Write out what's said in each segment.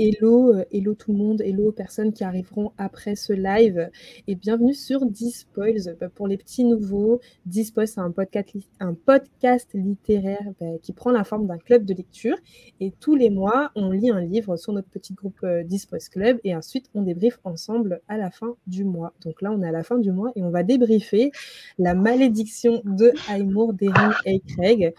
hello, euh, hello tout le monde, hello aux personnes qui arriveront après ce live et bienvenue sur Dispoils. Bah, pour les petits nouveaux, Dispoils c'est un podcast, un podcast littéraire bah, qui prend la forme d'un club de lecture et tous les mois on lit un livre sur notre petit groupe euh, Dispoils Club et ensuite on débriefe ensemble à la fin du mois. Donc là on est à la fin du mois et on va débriefer La malédiction de Aymor d'Erin et Craig.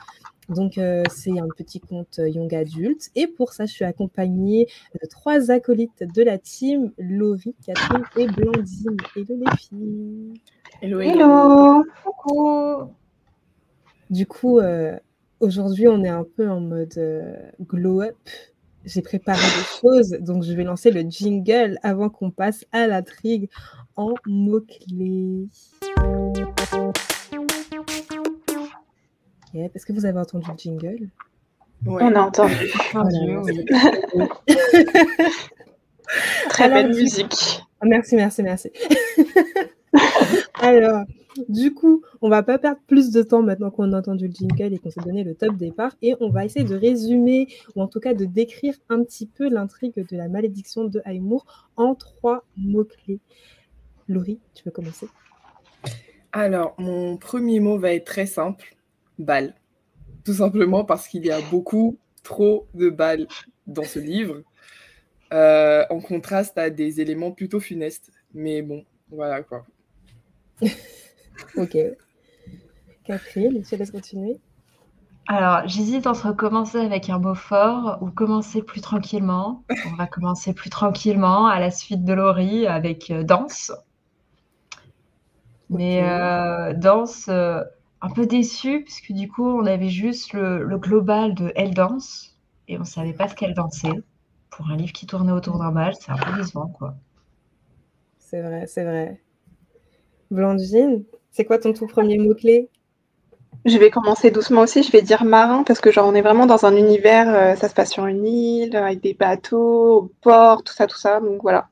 Donc, euh, c'est un petit conte euh, young adulte. Et pour ça, je suis accompagnée de trois acolytes de la team, Laurie, Catherine et Blandine. Hello les filles. Hello, hello. Coucou. Du coup, euh, aujourd'hui, on est un peu en mode glow-up. J'ai préparé des choses, donc je vais lancer le jingle avant qu'on passe à l'intrigue en mots-clés. Est-ce que vous avez entendu le jingle? On a entendu. Très belle musique. Ah, merci, merci, merci. Alors, du coup, on va pas perdre plus de temps maintenant qu'on a entendu le jingle et qu'on s'est donné le top départ. Et on va essayer de résumer, ou en tout cas de décrire un petit peu l'intrigue de la malédiction de Aymur en trois mots-clés. Laurie, tu veux commencer Alors, mon premier mot va être très simple balles. Tout simplement parce qu'il y a beaucoup trop de balles dans ce livre, euh, en contraste à des éléments plutôt funestes. Mais bon, voilà quoi. ok. Catherine, je laisse continuer? Alors, j'hésite entre commencer avec un mot fort ou commencer plus tranquillement. On va commencer plus tranquillement à la suite de Laurie avec euh, danse. Mais euh, danse, un peu déçu parce que du coup, on avait juste le, global de Elle danse et on savait pas ce qu'elle dansait. Pour un livre qui tournait autour d'un bal, c'est un peu décevant, quoi. C'est vrai, c'est vrai. Blandine, c'est quoi ton tout premier mot-clé? Je vais commencer doucement aussi, je vais dire marin parce que genre on est vraiment dans un univers, euh, ça se passe sur une île, avec des bateaux, au port, tout ça, tout ça, donc voilà.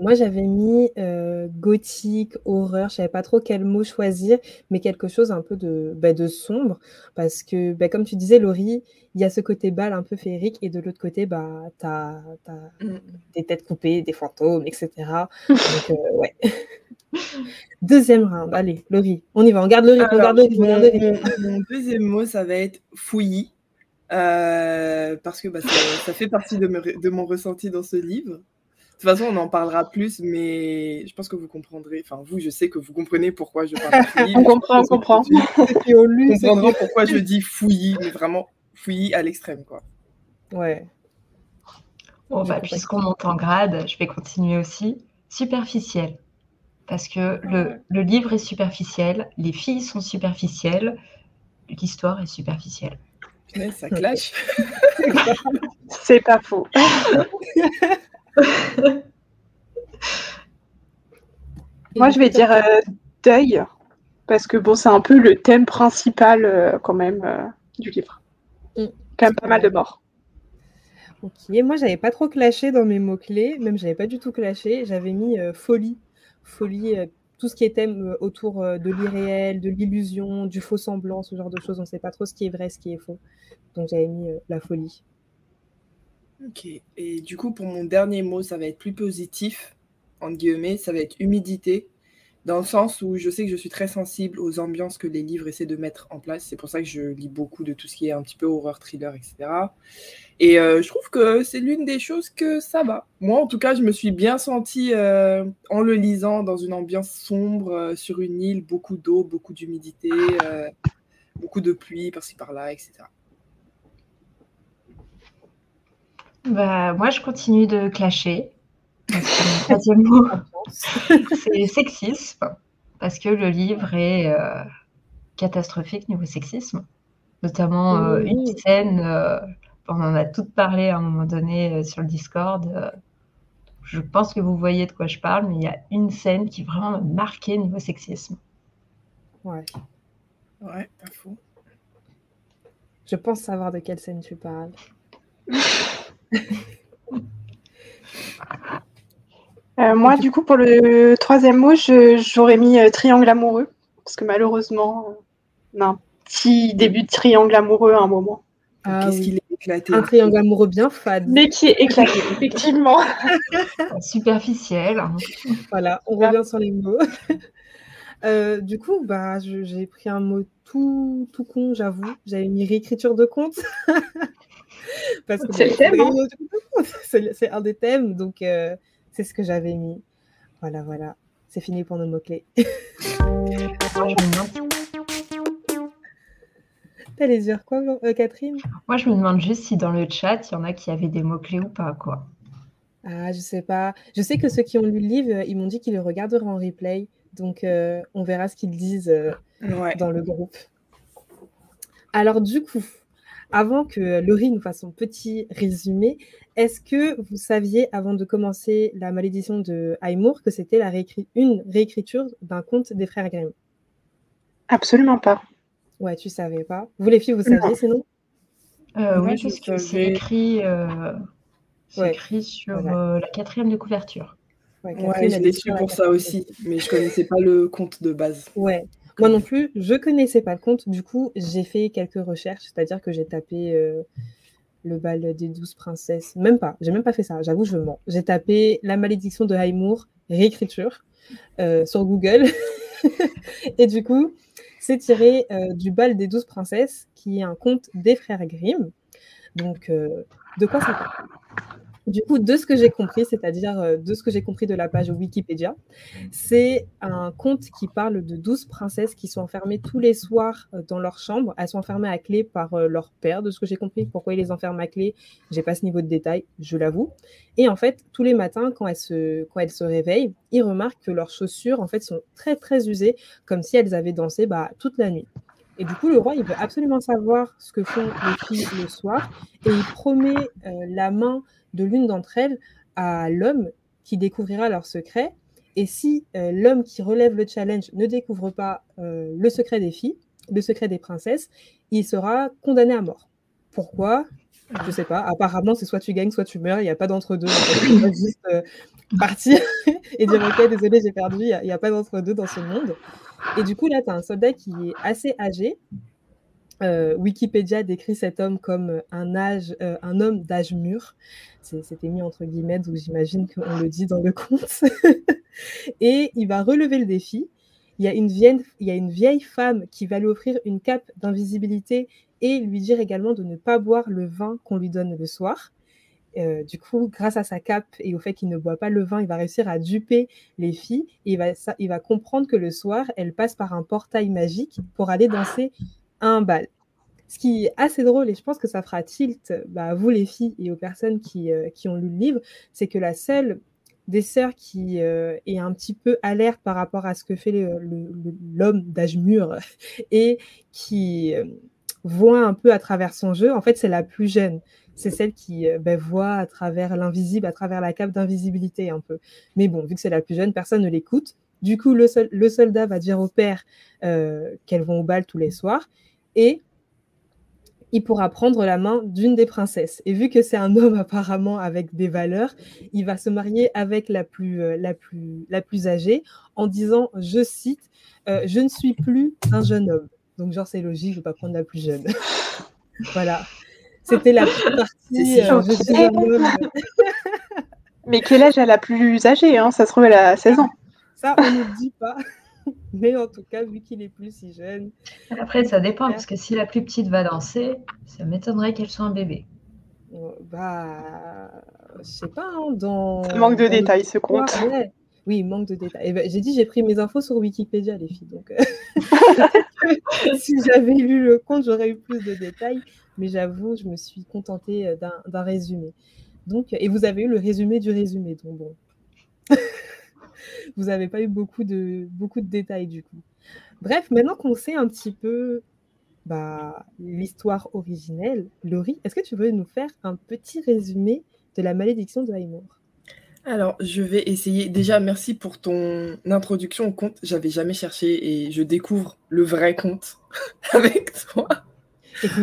Moi, j'avais mis euh, gothique, horreur, je savais pas trop quel mot choisir, mais quelque chose un peu de, bah, de sombre, parce que, bah, comme tu disais, Laurie, il y a ce côté bal un peu féerique, et de l'autre côté, bah, tu as, mm. des têtes coupées, des fantômes, etc. Donc, euh, ouais. Deuxième round, allez, Laurie, on y va, on garde le rythme, on garde le rythme. Mon, deuxième mot, ça va être fouillis, euh, parce que bah, ça, fait partie de, de mon ressenti dans ce livre. De toute façon, on en parlera plus, mais je pense que vous comprendrez. Enfin, vous, je sais que vous comprenez pourquoi je parle de fouillis. on comprend, on comprend. Comprendrez pourquoi je dis fouillis, mais vraiment fouillis à l'extrême, quoi. Ouais. Bon, bah, puisqu'on monte en grade, je vais continuer aussi. Superficiel. Parce que le, le livre est superficiel, les filles sont superficielles, l'histoire est superficielle. Mais ça clash. C'est pas faux. Moi, je vais dire euh, deuil, parce que bon, c'est un peu le thème principal euh, quand même euh, du livre. Mm. Quand même pas mal de morts. Ok, moi j'avais pas trop clashé dans mes mots-clés, même j'avais pas du tout clashé, j'avais mis folie. Folie, tout ce qui est thème autour de l'irréel, de l'illusion, du faux semblant, ce genre de choses, on sait pas trop ce qui est vrai, ce qui est faux. Donc j'avais mis la folie. Ok. Et du coup, pour mon dernier mot, ça va être plus positif, entre guillemets, ça va être humidité, dans le sens où je sais que je suis très sensible aux ambiances que les livres essaient de mettre en place. C'est pour ça que je lis beaucoup de tout ce qui est un petit peu horreur, thriller, etc. Et euh, je trouve que c'est l'une des choses que ça va. Moi, en tout cas, je me suis bien sentie euh, en le lisant dans une ambiance sombre, euh, sur une île, beaucoup d'eau, beaucoup d'humidité, beaucoup de pluie par-ci par-là, etc. Bah, moi, je continue de clasher. Mon troisième mot, c'est sexisme, parce que le livre est euh, catastrophique niveau sexisme, notamment euh, une scène, euh, on en a toutes parlé à un moment donné sur le Discord. je pense que vous voyez de quoi je parle, mais il y a une scène qui vraiment m'a marqué niveau sexisme. Ouais. Ouais, pas fou. Je pense savoir de quelle scène tu parles. Euh, moi, du coup, pour le troisième mot, j'aurais mis euh, triangle amoureux, parce que malheureusement, euh, on a un petit début de triangle amoureux à un moment. Ah Qu'est-ce qu'il est éclaté. Un triangle amoureux bien fade. Mais qui est éclaté, effectivement. Superficiel. Voilà, on revient sur les mots. Euh, du coup, bah, j'ai pris un mot tout, tout con, j'avoue. J'avais mis réécriture de compte. Parce que c'est le thème. Hein. c'est un des thèmes, donc euh, c'est ce que j'avais mis. Voilà, voilà. C'est fini pour nos mots-clés. T'allais dire quoi, euh, Catherine? Moi, je me demande juste si dans le chat, il y en a qui avaient des mots-clés ou pas, quoi. Ah, je sais pas. Je sais que ceux qui ont lu le livre, ils m'ont dit qu'ils le regarderaient en replay. Donc, euh, on verra ce qu'ils disent euh, dans le groupe. Alors, du coup, avant que Laurie nous fasse son petit résumé, est-ce que vous saviez, avant de commencer la malédiction de Aymor, que c'était une réécriture d'un conte des frères Grimm? Absolument pas. Ouais, tu savais pas. Vous les filles, vous saviez sinon? Euh, Oui, parce que c'est écrit, euh, écrit sur euh, la quatrième de couverture. Ouais, ouais j'ai su pour ça aussi, mais je connaissais pas le compte de base. Ouais, moi non plus, je connaissais pas le compte. Du coup, j'ai fait quelques recherches, c'est-à-dire que j'ai tapé le bal des douze princesses. Même pas, j'ai même pas fait ça. J'avoue, je mens. J'ai tapé la malédiction de Haïmour, réécriture, sur Google. et du coup, c'est tiré euh, du bal des douze princesses, qui est un conte des frères Grimm. Donc, euh, de quoi ça parle? Du coup, de ce que j'ai compris, c'est-à-dire euh, de ce que j'ai compris de la page Wikipédia, c'est un conte qui parle de douze princesses qui sont enfermées tous les soirs euh, dans leur chambre. Elles sont enfermées à clé par euh, leur père, de ce que j'ai compris. Pourquoi ils les enferment à clé J'ai pas ce niveau de détail, je l'avoue. Et en fait, tous les matins, quand elles se, quand elles se réveillent, ils remarquent que leurs chaussures, en fait, sont très très usées, comme si elles avaient dansé bah, toute la nuit. Et du coup, le roi, il veut absolument savoir ce que font les filles le soir, et il promet la main de l'une d'entre elles à l'homme qui découvrira leur secret. Et si euh, l'homme qui relève le challenge ne découvre pas euh, le secret des filles, le secret des princesses, il sera condamné à mort. Pourquoi? Je ne sais pas. Apparemment, c'est soit tu gagnes, soit tu meurs. Il n'y a pas d'entre-deux. Euh, partir et dire Ok, désolé, j'ai perdu. Il n'y a, pas d'entre-deux dans ce monde. Et du coup, là, tu as un soldat qui est assez âgé, euh, Wikipédia décrit cet homme comme un, âge, euh, un homme d'âge mûr. C'était mis entre guillemets, donc j'imagine qu'on le dit dans le conte. et il va relever le défi. Il y, a une vieille, il y a une vieille femme qui va lui offrir une cape d'invisibilité et lui dire également de ne pas boire le vin qu'on lui donne le soir. Euh, du coup, grâce à sa cape et au fait qu'il ne boit pas le vin, il va réussir à duper les filles et il va, comprendre que le soir, elle passe par un portail magique pour aller danser un bal. Ce qui est assez drôle, et je pense que ça fera tilt bah, à vous les filles et aux personnes qui, euh, qui ont lu le livre, c'est que la seule des sœurs qui euh, est un petit peu alerte par rapport à ce que fait l'homme d'âge mûr et qui voit un peu à travers son jeu, en fait, c'est la plus jeune. C'est celle qui bah, voit à travers l'invisible, à travers la cape d'invisibilité un peu. Mais bon, vu que c'est la plus jeune, personne ne l'écoute. Du coup, le, soldat va dire au père qu'elles vont au bal tous les soirs. Et il pourra prendre la main d'une des princesses. Et vu que c'est un homme apparemment avec des valeurs, il va se marier avec la plus, euh, âgée en disant, je cite, euh, Je ne suis plus un jeune homme. Donc genre c'est logique, je ne vais pas prendre la plus jeune. voilà. C'était la partie. Euh, Mais quel âge a la plus âgée hein? Ça se trouve, elle a 16 ans. Ça, on ne dit pas. Mais en tout cas, vu qu'il est plus si jeune. Après, ça dépend, parce que si la plus petite va danser, ça m'étonnerait qu'elle soit un bébé. Euh, bah, je sais pas. Hein, dans, manque de détails, ce compte. Oui, manque de détails. Eh ben, j'ai dit, j'ai pris mes infos sur Wikipédia, les filles. Donc, euh, si j'avais lu le compte, j'aurais eu plus de détails. Mais j'avoue, je me suis contentée euh, d'un résumé. Donc, et vous avez eu le résumé du résumé. Donc, bon vous n'avez pas eu beaucoup de, beaucoup de détails du coup. Bref, maintenant qu'on sait un petit peu bah, l'histoire originelle, Laurie, est-ce que tu veux nous faire un petit résumé de la malédiction de Haïmour alors, je vais essayer. Déjà, merci pour ton introduction au conte. J'avais jamais cherché et je découvre le vrai conte avec toi.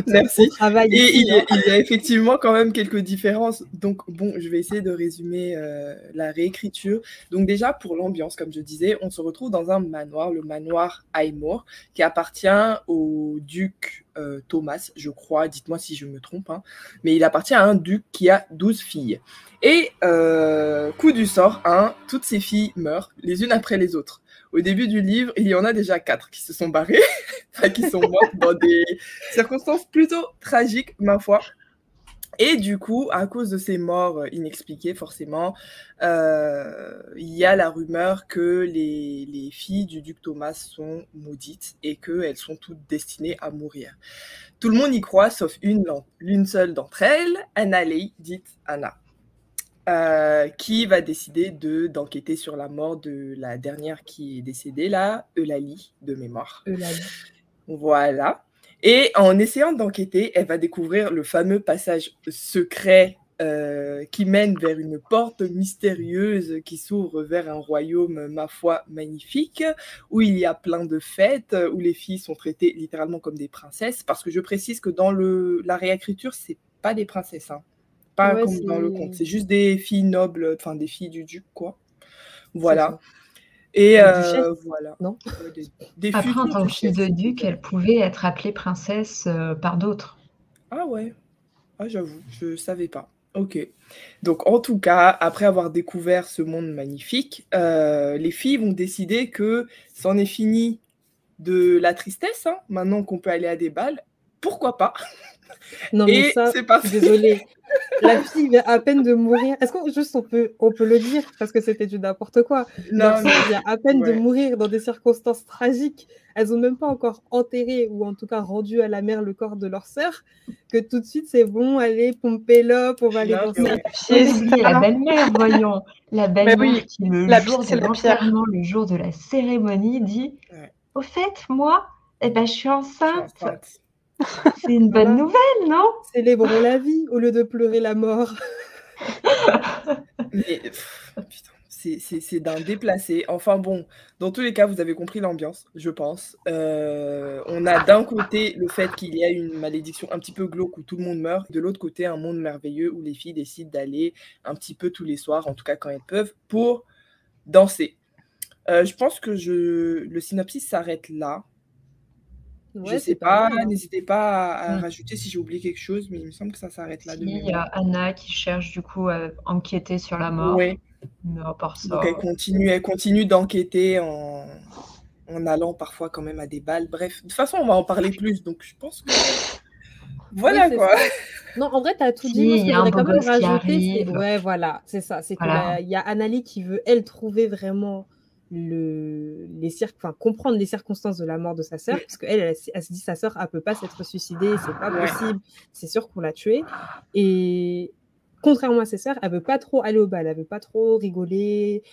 Merci. Travail et il, y a, hein. il, y a, effectivement quand même quelques différences. Donc, bon, je vais essayer de résumer euh, la réécriture. Donc, déjà, pour l'ambiance, comme je disais, on se retrouve dans un manoir, le manoir Aymor, qui appartient au duc euh, Thomas, je crois. Dites-moi si je me trompe. Hein. Mais il appartient à un duc qui a 12 filles. Et, euh, coup du sort, hein, toutes ces filles meurent les unes après les autres au début du livre, il y en a déjà quatre qui se sont barrés, qui sont mortes dans des circonstances plutôt tragiques, ma foi. Et du coup, à cause de ces morts inexpliquées, forcément, euh, il y a la rumeur que les, les, filles du duc Thomas sont maudites et qu'elles sont toutes destinées à mourir. Tout le monde y croit, sauf une, l'une seule d'entre elles, Anna Ley, dite Anna. Euh, qui va décider de d'enquêter sur la mort de la dernière qui est décédée là, Eulalie de mémoire. Eulalie. Voilà. Et en essayant d'enquêter, elle va découvrir le fameux passage secret euh, qui mène vers une porte mystérieuse qui s'ouvre vers un royaume, ma foi, magnifique, où il y a plein de fêtes, où les filles sont traitées littéralement comme des princesses, parce que je précise que dans le, la réécriture, c'est pas des princesses. Hein pas comme dans le conte. C'est juste des filles nobles, enfin des filles du duc, quoi. Voilà. Et euh, voilà. Non? Des, Après, en tant que fille de duc, elle pouvait être appelée princesse euh, par d'autres. Ah ouais. Ah, j'avoue, je savais pas. Ok. Donc, en tout cas, après avoir découvert ce monde magnifique, euh, les filles vont décider que c'en est fini de la tristesse. Hein. Maintenant qu'on peut aller à des balles, pourquoi pas? Non, mais ça, c'est pas désolée. La fille vient à peine de mourir. Est-ce qu'on juste on peut, on peut le dire parce que c'était du n'importe quoi. Non, vient à peine de mourir dans des circonstances tragiques. Elles ont même pas encore enterré ou en tout cas rendu à la mère le corps de leur sœur que tout de suite c'est bon, allez pomper l'op, on va aller danser. La belle-mère, voyons, la belle-mère qui le jour de l'enterrement, le jour de la cérémonie dit, au fait moi, eh ben je suis enceinte. C'est une bonne nouvelle, non? Célébrons la vie au lieu de pleurer la mort. Mais, c'est d'un déplacé. Enfin bon, dans tous les cas, vous avez compris l'ambiance, je pense. Euh, on a d'un côté le fait qu'il y a une malédiction un petit peu glauque où tout le monde meurt, de l'autre côté un monde merveilleux où les filles décident d'aller un petit peu tous les soirs, en tout cas quand elles peuvent, pour danser. Euh, je pense que je... le synopsis s'arrête là je ne sais pas, n'hésitez pas à, mmh. rajouter si j'ai oublié quelque chose, mais il me semble que ça s'arrête là. il y a Anna qui cherche du coup à enquêter sur la mort. Oui. Donc elle continue, elle continue d'enquêter en, en allant parfois quand même à des balles. Bref, de toute façon, on va en parler plus, donc je pense que. Voilà quoi. Non, en vrai, tu as tout dit. Il y a un quand même rajouter. Ouais, voilà, c'est ça. C'est qu'il y a Annalie qui veut, elle, trouver vraiment le, les enfin, comprendre les circonstances de la mort de sa sœur, parce qu'elle, elle, elle, se dit sa sœur, elle peut pas s'être suicidée, c'est pas possible, c'est sûr qu'on l'a tuée. Et contrairement à ses sœurs, elle veut pas trop aller au bal, elle veut pas trop rigoler,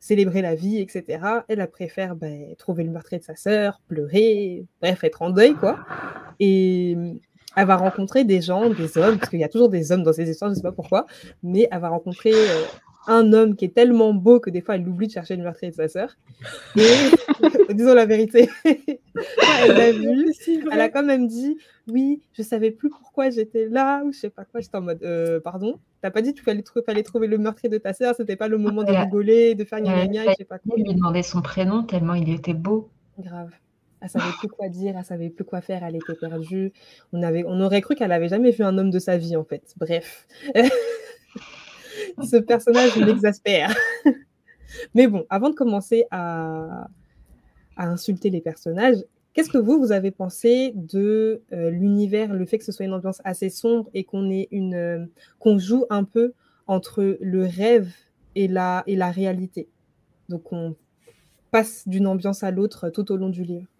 célébrer la vie, etc. Elle, elle préfère ben, trouver le meurtrier de sa sœur, pleurer, bref, être en deuil, quoi. Et elle va rencontrer des gens, des hommes, parce qu'il y a toujours des hommes dans ces histoires, je sais pas pourquoi, mais elle va rencontrer euh, un homme qui est tellement beau que des fois elle oublie de chercher le meurtrier de sa sœur. Et disons la vérité, elle l'a vu, elle a quand même dit oui, je savais plus pourquoi j'étais là ou je sais pas quoi. J'étais en mode euh, pardon, t'as pas dit tu fallait, fallait, trouver le meurtrier de ta sœur, c'était pas le moment de rigoler, de faire gna gna, je sais pas quoi. lui demander son prénom tellement il était beau. Grave. Elle savait plus quoi dire, elle savait plus quoi faire, elle était perdue. On, avait, on aurait cru qu'elle avait jamais vu un homme de sa vie en fait. Bref. ce personnage m'exaspère. Mais bon, avant de commencer à, insulter les personnages, qu'est-ce que vous, vous avez pensé de euh, l'univers, le fait que ce soit une ambiance assez sombre et qu'on euh, joue un peu entre le rêve et la, et la réalité? Donc on passe d'une ambiance à l'autre tout au long du livre.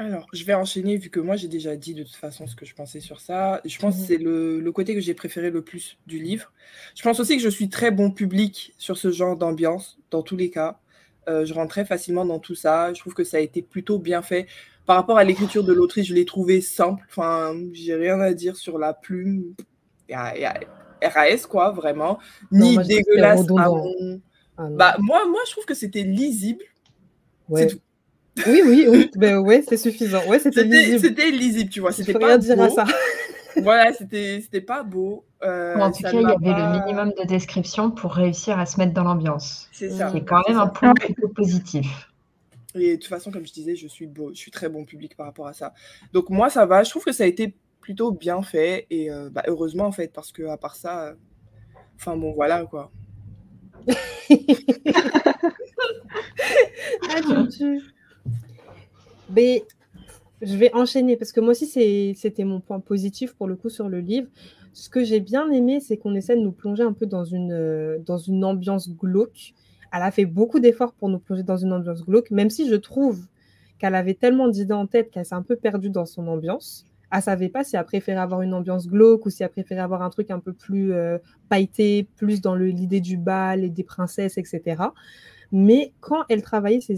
Alors, je vais enchaîner vu que moi j'ai déjà dit de toute façon ce que je pensais sur ça. Je pense que mhm. c'est le, côté que j'ai préféré le plus du livre. Je pense aussi que je suis très bon public sur ce genre d'ambiance, dans tous les cas. Euh, je rentre très facilement dans tout ça. Je trouve que ça a été plutôt bien fait. Par rapport à l'écriture de l'autrice, je l'ai trouvé simple. Enfin, j'ai rien à dire sur la plume. Il y a, RAS, quoi, vraiment. Ni dégueulasse à mon... Ah, bah, moi, moi, je trouve que c'était lisible. C'est tout. Oui, oui, oui. Ben ouais, c'est suffisant. Ouais, c'était lisible. C'était lisible, tu vois. C'était pas rien dire à ça. voilà, c'était pas beau. Euh, en tout cas, il y avait le minimum de description pour réussir à se mettre dans l'ambiance. C'est ça. C'est quand même un point plutôt positif. Et de toute façon, comme je disais, je suis, beau, je suis très bon public par rapport à ça. Donc moi, ça va. Je trouve que ça a été plutôt bien fait. Et euh, bah, heureusement, en fait, parce que à part ça, euh, enfin bon, voilà quoi. ah, Mais je vais enchaîner parce que moi aussi, c'était mon point positif pour le coup sur le livre. Ce que j'ai bien aimé, c'est qu'on essaie de nous plonger un peu dans une, euh, dans une ambiance glauque. Elle a fait beaucoup d'efforts pour nous plonger dans une ambiance glauque, même si je trouve qu'elle avait tellement d'idées en tête qu'elle s'est un peu perdue dans son ambiance. Elle savait pas si elle préférait avoir une ambiance glauque ou si elle préférait avoir un truc un peu plus euh, pailleté, plus dans l'idée du bal et des princesses, etc. Mais quand elle travaillait ces,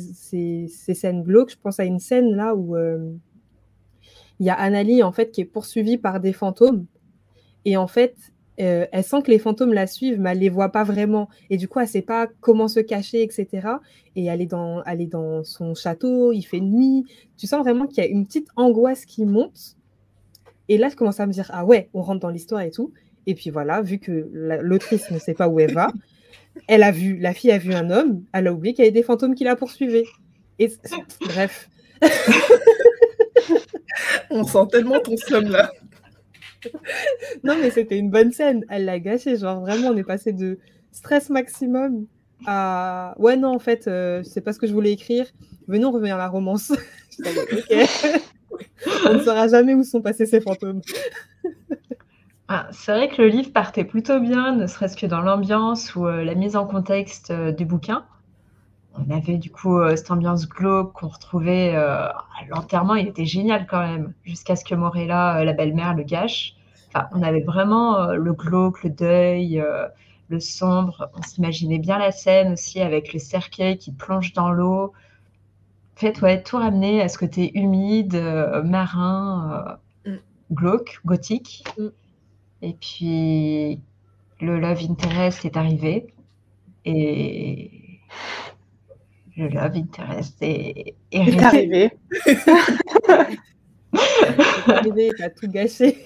ces, scènes glauques, je pense à une scène là où euh, il y a Annalie en fait qui est poursuivie par des fantômes et en fait euh, elle sent que les fantômes la suivent, mais elle les voit pas vraiment. Et du coup, elle sait pas comment se cacher, etc. Et elle est dans, elle est dans son château, il fait nuit. Tu sens vraiment qu'il y a une petite angoisse qui monte. Et là, je commence à me dire, ah ouais, on rentre dans l'histoire et tout. Et puis voilà, vu que l'autrice ne sait pas où elle va, elle a vu, la fille a vu un homme, elle a oublié qu'il y avait des fantômes qui la poursuivaient. Et bref. on sent tellement ton somme là. non, mais c'était une bonne scène. Elle l'a gâché. Genre, vraiment, on est passé de stress maximum à ouais, non, en fait, euh, c'est pas ce que je voulais écrire. Venons revenir à la romance. on ne saura jamais où sont passés ces fantômes. Ah, c'est vrai que le livre partait plutôt bien, ne serait-ce que dans l'ambiance ou euh, la mise en contexte euh, du bouquin. On avait du coup cette ambiance glauque qu'on retrouvait à l'enterrement, il était génial quand même, jusqu'à ce que Morella, la belle-mère, le gâche on avait vraiment euh, le glauque, le deuil, euh, le sombre. On s'imaginait bien la scène aussi avec le cercueil qui plonge dans l'eau. En fait, ouais, tout ramener à ce côté humide, euh, marin, mm. glauque, gothique. Mm. Et puis, le Love Interest est arrivé. Et le Love Interest est, est, arrivé. est arrivé, il a tout gâché.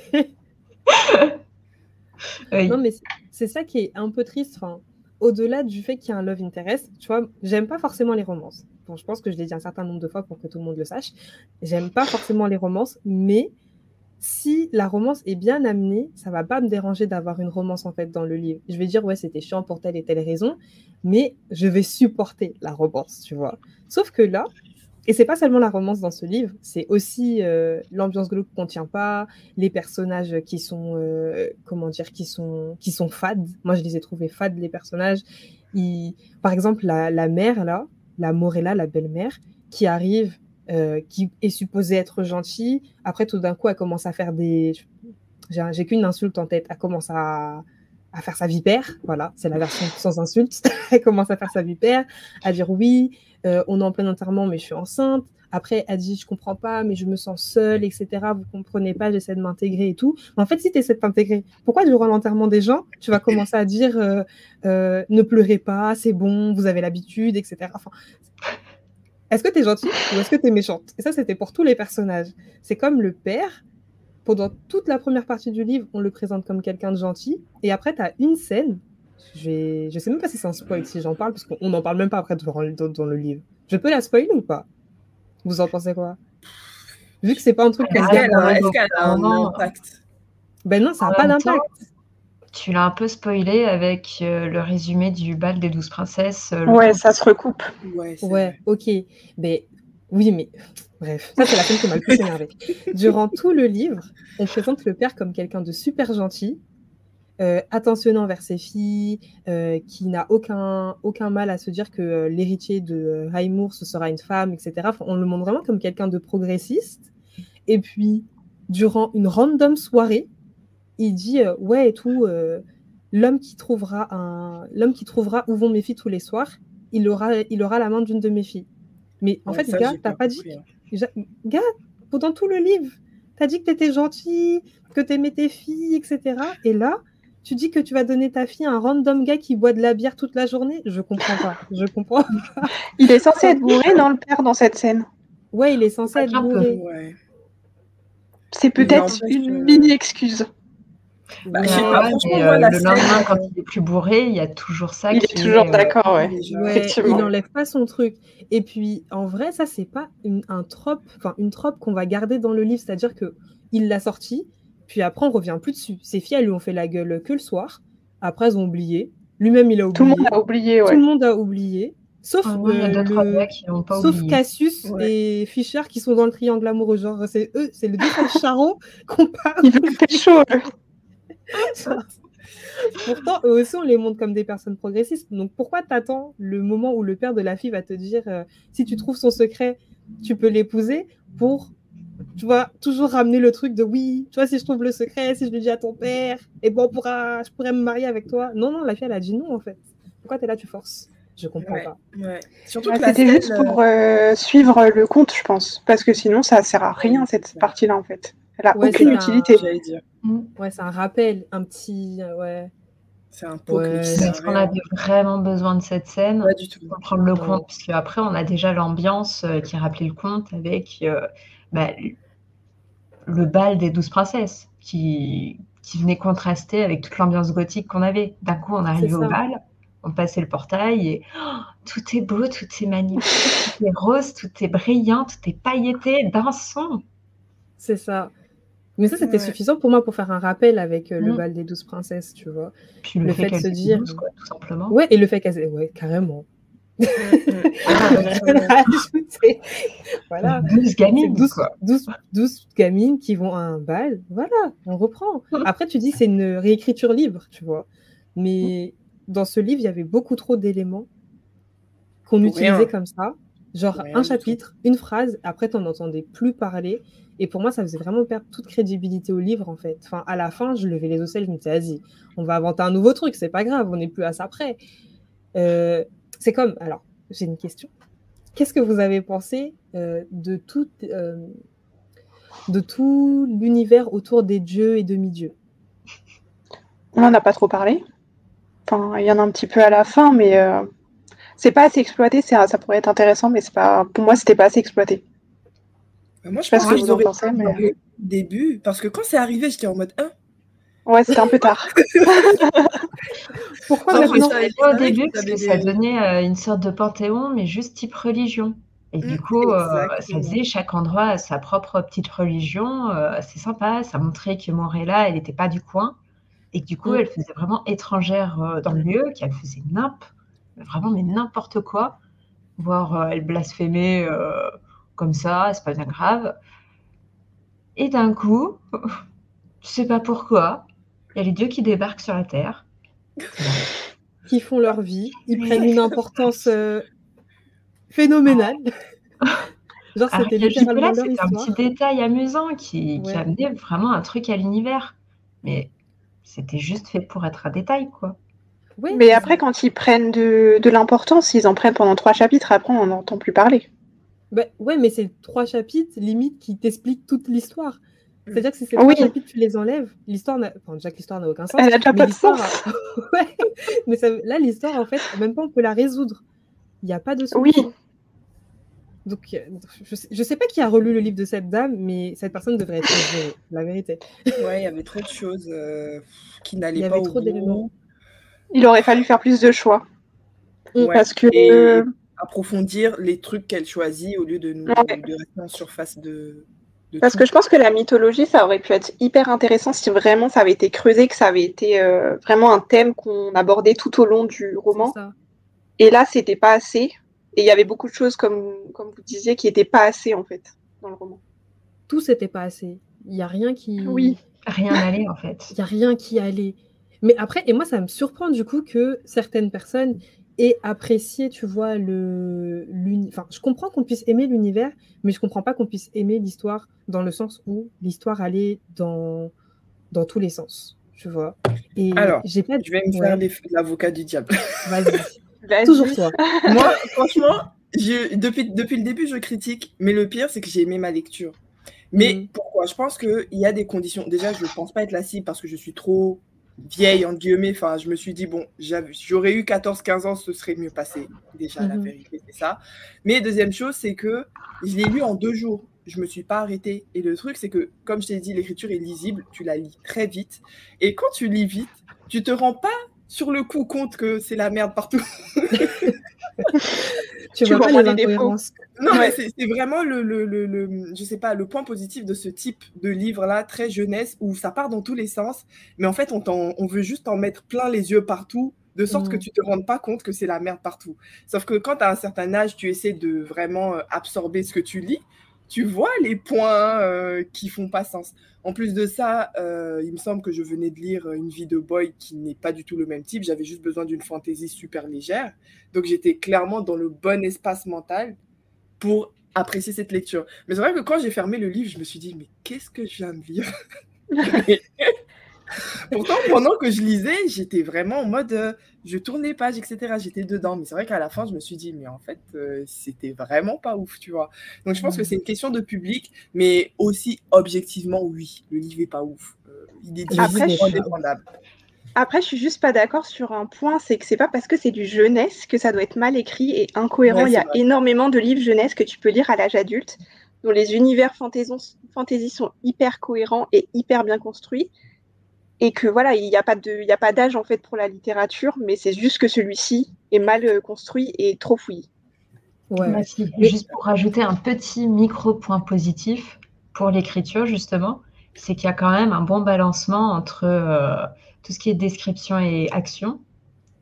Non, mais c'est ça qui est un peu triste. au-delà du fait qu'il y a un love interest, tu vois, j'aime pas forcément les romances. Bon, je pense que je l'ai dit un certain nombre de fois pour que tout le monde le sache. J'aime pas forcément les romances, mais si la romance est bien amenée, ça va pas me déranger d'avoir une romance en fait dans le livre. Je vais dire ouais, c'était chiant pour telle et telle raison, mais je vais supporter la romance, tu vois. Sauf que là, et c'est pas seulement la romance dans ce livre, c'est aussi euh, l'ambiance glauque qu'on tient pas, les personnages qui sont, euh, comment dire, qui sont, qui sont fades. Moi, je les ai trouvés fades, les personnages. Par exemple, la, la, mère, là, la Morella, la belle-mère, qui arrive, euh, qui est supposée être gentille. Après, tout d'un coup, elle commence à faire des... J'ai qu'une insulte en tête. Elle commence à, à faire sa vipère. Voilà, c'est la version sans insulte. elle commence à faire sa vipère, à dire oui, euh, on est en plein enterrement, mais je suis enceinte. Après, elle dit, je comprends pas, mais je me sens seule, etc. Vous comprenez pas, j'essaie de m'intégrer et tout. En fait, si tu essaies de t'intégrer, pourquoi durant l'enterrement des gens, tu vas commencer à dire, euh, ne pleurez pas, c'est bon, vous avez l'habitude, etc. est-ce que tu es gentille ou est-ce que tu es méchante? Et ça, c'était pour tous les personnages. C'est comme le père. Pendant toute la première partie du livre, on le présente comme quelqu'un de gentil. Et après, tu as une scène je ne sais même pas si c'est un spoil si j'en parle, parce qu'on n'en parle même pas après dans, dans, le livre. Je peux la spoiler ou pas? Vous en pensez quoi? Vu que c'est pas un truc Est-ce qu'elle a, un impact Ben non, ça n'a pas d'impact. Tu l'as un peu spoilé avec euh, le résumé du bal des douze princesses. Euh, ouais, ça se recoupe. Ouais, ouais ok. Mais oui, mais bref, ça c'est la scène qui m'a le plus énervé. Durant tout le livre, on présente le père comme quelqu'un de super gentil, euh, attentionnant vers ses filles, euh, qui n'a aucun, aucun mal à se dire que euh, l'héritier de Raimour, ce sera une femme, etc. on le montre vraiment comme quelqu'un de progressiste. Et puis, durant une random soirée, il dit Ouais, et tout, l'homme qui, trouvera un... l'homme qui trouvera où vont mes filles tous les soirs, il aura, il aura la main d'une de mes filles. Mais en fait, gars, t'as pas dit. Hein. Gars, pendant tout le livre, t'as dit que t'étais gentil, que t'aimais tes filles, etc. Et là, tu dis que tu vas donner ta fille à un random gars qui boit de la bière toute la journée Je comprends pas. Je comprends Il est censé être bourré, non, le père, dans cette scène Ouais, il est censé être bourré. C'est peut-être une mini-excuse. Bah, euh, le lendemain, quand il est plus bourré, il y a toujours ça. Il est toujours euh, d'accord, ouais. Il n'enlève pas son truc. Et puis, en vrai, ça, c'est pas une, un trope, enfin une trope qu'on va garder dans le livre. C'est-à-dire que il l'a sorti, puis après, on revient plus dessus. Ses filles, elles lui ont fait la gueule que le soir. Après, elles ont oublié. Lui-même, il a oublié. Tout le monde a oublié, ouais. Tout le monde a oublié. Sauf, ah Sauf Cassius et Fischer qui sont dans le triangle amoureux. Genre, c'est eux, c'est le deux charron qu'on parle. Il fait chaud. Pourtant, eux aussi, on les montre comme des personnes progressistes. Donc, pourquoi t'attends le moment où le père de la fille va te dire euh, si tu trouves son secret, tu peux l'épouser pour, tu vois, toujours ramener le truc de oui, tu vois, si je trouve le secret, si je le dis à ton père, et bon, pourra, je pourrais me marier avec toi. Non, non, la fille, elle a dit non, en fait. Pourquoi t'es là, tu forces? Je comprends pas. Surtout que c'était juste pour euh, suivre le compte, je pense. Parce que sinon, ça sert à rien, cette partie-là, en fait. Elle a aucune utilité. Mm. Ouais, c'est un rappel, un petit. Euh, ouais. C'est un pot. Est-ce qu'on avait vraiment besoin de cette scène pour prendre le compte Parce qu'après, on a déjà l'ambiance euh, qui rappelait le compte avec bah, le bal des douze princesses qui, qui venait contraster avec toute l'ambiance gothique qu'on avait. D'un coup, on arrive au bal on passait le portail et oh, tout est beau, tout est magnifique, tout est rose, tout est brillant, tout est pailleté, dansant. C'est ça. Mais ça, c'était suffisant pour moi pour faire un rappel avec euh, le mm. bal des douze princesses, tu vois. Puis le, fait, de se dire. tout simplement. Ouais, et le fait qu'elles. Ouais, carrément. Mm, mm. voilà. 12 gamines. 12, 12, gamines qui vont à un bal. Voilà, on reprend. Après, tu dis c'est une réécriture libre, tu vois. Mais dans ce livre, il y avait beaucoup trop d'éléments qu'on utilisait comme ça. Genre un chapitre, une phrase, après, tu n'en entendais plus parler. Et pour moi, ça faisait vraiment perdre toute crédibilité au livre, en fait. Enfin, à la fin, je levais les ocelles, je me disais, vas-y, on va inventer un nouveau truc, c'est pas grave, on n'est plus à ça près. Euh, c'est comme, alors, j'ai une question. Qu'est-ce que vous avez pensé euh, de tout, euh, de tout l'univers autour des dieux et demi-dieux? On n'en a pas trop parlé. Enfin, il y en a un petit peu à la fin, mais euh, c'est pas assez exploité. Ça, ça pourrait être intéressant, mais c'est pas. Pour moi, c'était pas assez exploité. Bah, moi, je, pense que vous en pensez, mais début, parce que quand c'est arrivé, j'étais en mode 1. Ouais, c'était un peu tard. Pourquoi non, pas au début parce que ça donnait euh, une sorte de panthéon, mais juste type religion. Et du mmh, coup, euh, ça faisait chaque endroit a sa propre petite religion. c'est sympa. Ça montrait que Morella, elle n'était pas du coin. Et du coup, mm. elle faisait vraiment étrangère euh, dans le lieu, qu'elle faisait n'importe, vraiment mais n'importe quoi, voire euh, elle blasphémait euh, comme ça, c'est pas bien grave. Et d'un coup, je sais pas pourquoi, il y a les dieux qui débarquent sur la terre. Qui font leur vie, ils prennent une importance phénoménale. Genre, c'était littéralement C'était un petit détail amusant qui, qui amenait vraiment un truc à l'univers. Mais c'était juste fait pour être un détail, quoi. Oui, mais après, quand ils prennent de, l'importance, ils en prennent pendant trois chapitres, après on n'entend plus parler. Bah, ouais, mais c'est trois chapitres, limite, qui t'expliquent toute l'histoire. C'est-à-dire que si ces trois chapitres, tu les enlèves, l'histoire n'a... Enfin, déjà que l'histoire n'a aucun sens. Elle n'a déjà pas de sens. ouais, mais là, l'histoire, en fait, même pas on peut la résoudre. Il n'y a pas de solution. Oui. Donc, euh, je sais, sais pas qui a relu le livre de cette dame, mais cette personne devrait être la vérité. Ouais, il y avait trop de choses euh, qui n'allaient pas. Il y avait trop d'éléments. Il aurait fallu faire plus de choix. parce que. Et approfondir les trucs qu'elle choisit au lieu de nous de rester en surface de. parce que je pense que la mythologie, ça aurait pu être hyper intéressant si vraiment ça avait été creusé, que ça avait été euh, vraiment un thème qu'on abordait tout au long du roman. Et là, c'était pas assez. Et il y avait beaucoup de choses, comme, comme vous disiez, qui n'étaient pas assez, en fait, dans le roman. Tout n'était pas assez. Il n'y a rien qui. Oui. Rien allait, en fait. Il n'y a rien qui allait. Mais après, et moi, ça me surprend du coup que certaines personnes aient apprécié, tu vois, le. Enfin, je comprends qu'on puisse aimer l'univers, mais je comprends pas qu'on puisse aimer l'histoire dans le sens où l'histoire allait dans, dans tous les sens, tu vois. Et Alors, j'ai pas... je vais me faire l'avocat du diable. Vas-y. Toujours toi. Moi, franchement, depuis, depuis le début, je critique, mais le pire, c'est que j'ai aimé ma lecture. Mais mm. pourquoi? Je pense qu'il y a des conditions. Déjà, je ne pense pas être la cible parce que je suis trop vieille, en guillemets. Enfin, je me suis dit, bon, j'aurais eu 14-15 ans, ce serait mieux passé. Déjà, la mhm. vérité, c'est ça. Mais deuxième chose, c'est que je l'ai lu en deux jours. Je me suis pas arrêtée. Et le truc, c'est que, comme je t'ai dit, l'écriture est lisible. Tu la lis très vite. Et quand tu lis vite, tu te rends pas sur le coup compte que c'est la merde partout. tu, vois pas les. Non, mais c'est vraiment le, le, le, je sais pas, le point positif de ce type de livre-là, très jeunesse, où ça part dans tous les sens, mais en fait, on, on veut juste en mettre plein les yeux partout, de sorte que mm. tu te rendes pas compte que c'est la merde partout. Sauf que quand tu as un certain âge, tu essaies de vraiment euh, absorber ce que tu lis, tu vois les points euh, qui font pas sens. En plus de ça, euh, il me semble que je venais de lire Une vie de boy qui n'est pas du tout le même type. J'avais juste besoin d'une fantaisie super légère. Donc j'étais clairement dans le bon espace mental pour apprécier cette lecture. Mais c'est vrai que quand j'ai fermé le livre, je me suis dit, mais qu'est-ce que je viens de lire? Pourtant, pendant que je lisais, j'étais vraiment en mode, euh, je tournais page, etc. J'étais dedans. Mais c'est vrai qu'à la fin, je me suis dit, mais en fait, euh, c'était vraiment pas ouf, tu vois. Donc, je pense que c'est une question de public, mais aussi objectivement, oui, le livre est pas ouf. Euh, il est difficile indéfendable. Après, je suis juste pas d'accord sur un point, c'est que c'est pas parce que c'est du jeunesse que ça doit être mal écrit et incohérent. Il y a énormément de livres jeunesse que tu peux lire à l'âge adulte, dont les univers fantasy sont hyper cohérents et hyper bien construits et que voilà, il n'y a pas de, a pas d'âge en fait pour la littérature, mais c'est juste que celui-ci est mal euh, construit et trop fouillé. Ouais. Juste pour rajouter un petit micro point positif pour l'écriture justement, c'est qu'il y a quand même un bon balancement entre euh, tout ce qui est description et action.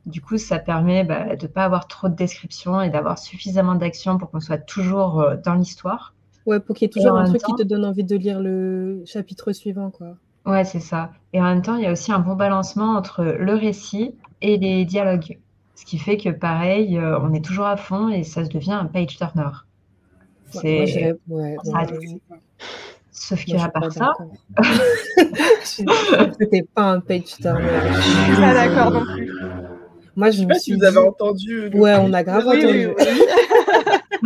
Du coup, ça permet bah, de ne pas avoir trop de description et d'avoir suffisamment d'action pour qu'on soit toujours euh, dans l'histoire. Ouais, pour qu'il y ait toujours un truc qui te donne envie de lire le chapitre suivant, quoi. Ouais, c'est ça. Et en même temps, il y a aussi un bon balancement entre le récit et les dialogues. Ce qui fait que, pareil, euh, on est toujours à fond et ça se devient un page turner. C'est. Ouais, Sauf qu'il n'y a pas ça. C'était pas un page turner. Je suis pas d'accord non plus. Moi, je, je me suis. Si vous avez entendu. Ouais, on a grave entendu.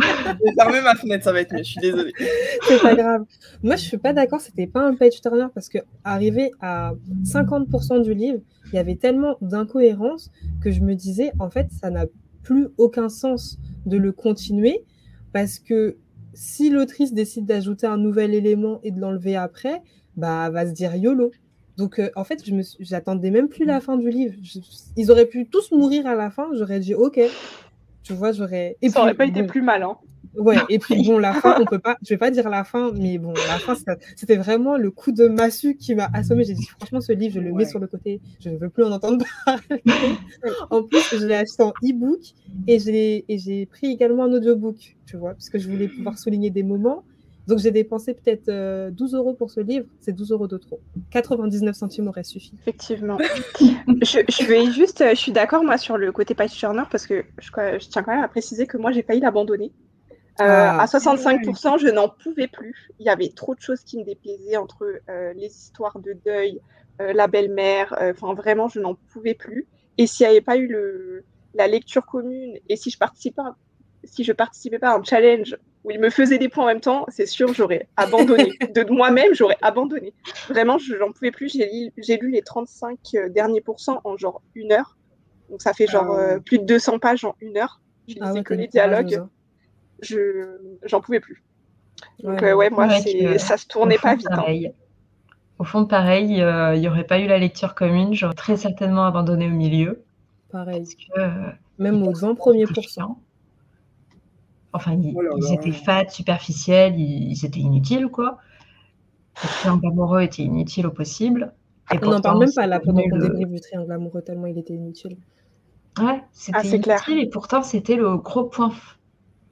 Je vais fermer ma fenêtre, ça va être mieux, je suis désolée. C'est pas grave. Moi, je suis pas d'accord, c'était pas un page turner parce que arrivé à 50% du livre, il y avait tellement d'incohérences que je me disais, en fait, ça n'a plus aucun sens de le continuer parce que si l'autrice décide d'ajouter un nouvel élément et de l'enlever après, bah, elle va se dire YOLO. Donc, euh, en fait, je j'attendais même plus la fin du livre. ils auraient pu tous mourir à la fin. J'aurais dit OK. Tu vois, j'aurais. Ça aurait pas été plus mal, hein. Ouais, et puis bon, la fin, on peut pas, je vais pas dire la fin, mais bon, la fin, c'était vraiment le coup de massue qui m'a assommé. J'ai dit, franchement, ce livre, je le mets sur le côté, je ne veux plus en entendre parler. en plus, je l'ai acheté en e-book et j'ai pris également un audiobook, tu vois, parce que je voulais pouvoir souligner des moments. Donc j'ai dépensé peut-être 12 euh, euros pour ce livre, c'est 12 euros de trop. 99 centimes aurait suffi. Effectivement. je, vais juste, je suis d'accord moi sur le côté page turner parce que je, tiens quand même à préciser que moi j'ai failli l'abandonner. Euh, ah. à 65%, je n'en pouvais plus. Il y avait trop de choses qui me déplaisaient entre euh, les histoires de deuil, la belle-mère. Enfin, vraiment, je n'en pouvais plus. Et s'il n'y avait pas eu le, la lecture commune et si je participais, si je participais pas à un challenge où il me faisait des points en même temps, c'est sûr, j'aurais abandonné. de moi-même, j'aurais abandonné. Vraiment, je n'en pouvais plus. J'ai lu, les 35 euh, derniers pourcents en genre une heure. Donc ça fait genre ah euh, plus de 200 pages en une heure. Je lisais ah que les dialogues. Je j'en pouvais plus. Donc ouais, euh, moi, ça se tournait pas vite. Hein. Au fond, pareil, il n'y aurait pas eu la lecture commune. J'aurais très certainement abandonné au milieu. Pareil. Même aux 20 premiers pourcents. Enfin, ils, oh étaient fats, superficiels, ils, étaient inutiles, quoi. Le triangle amoureux était inutile au possible. on n'en parle même pas là pendant qu'on le... du triangle amoureux, tellement il était inutile. Ouais, c'était ah, inutile clair. et pourtant c'était le gros point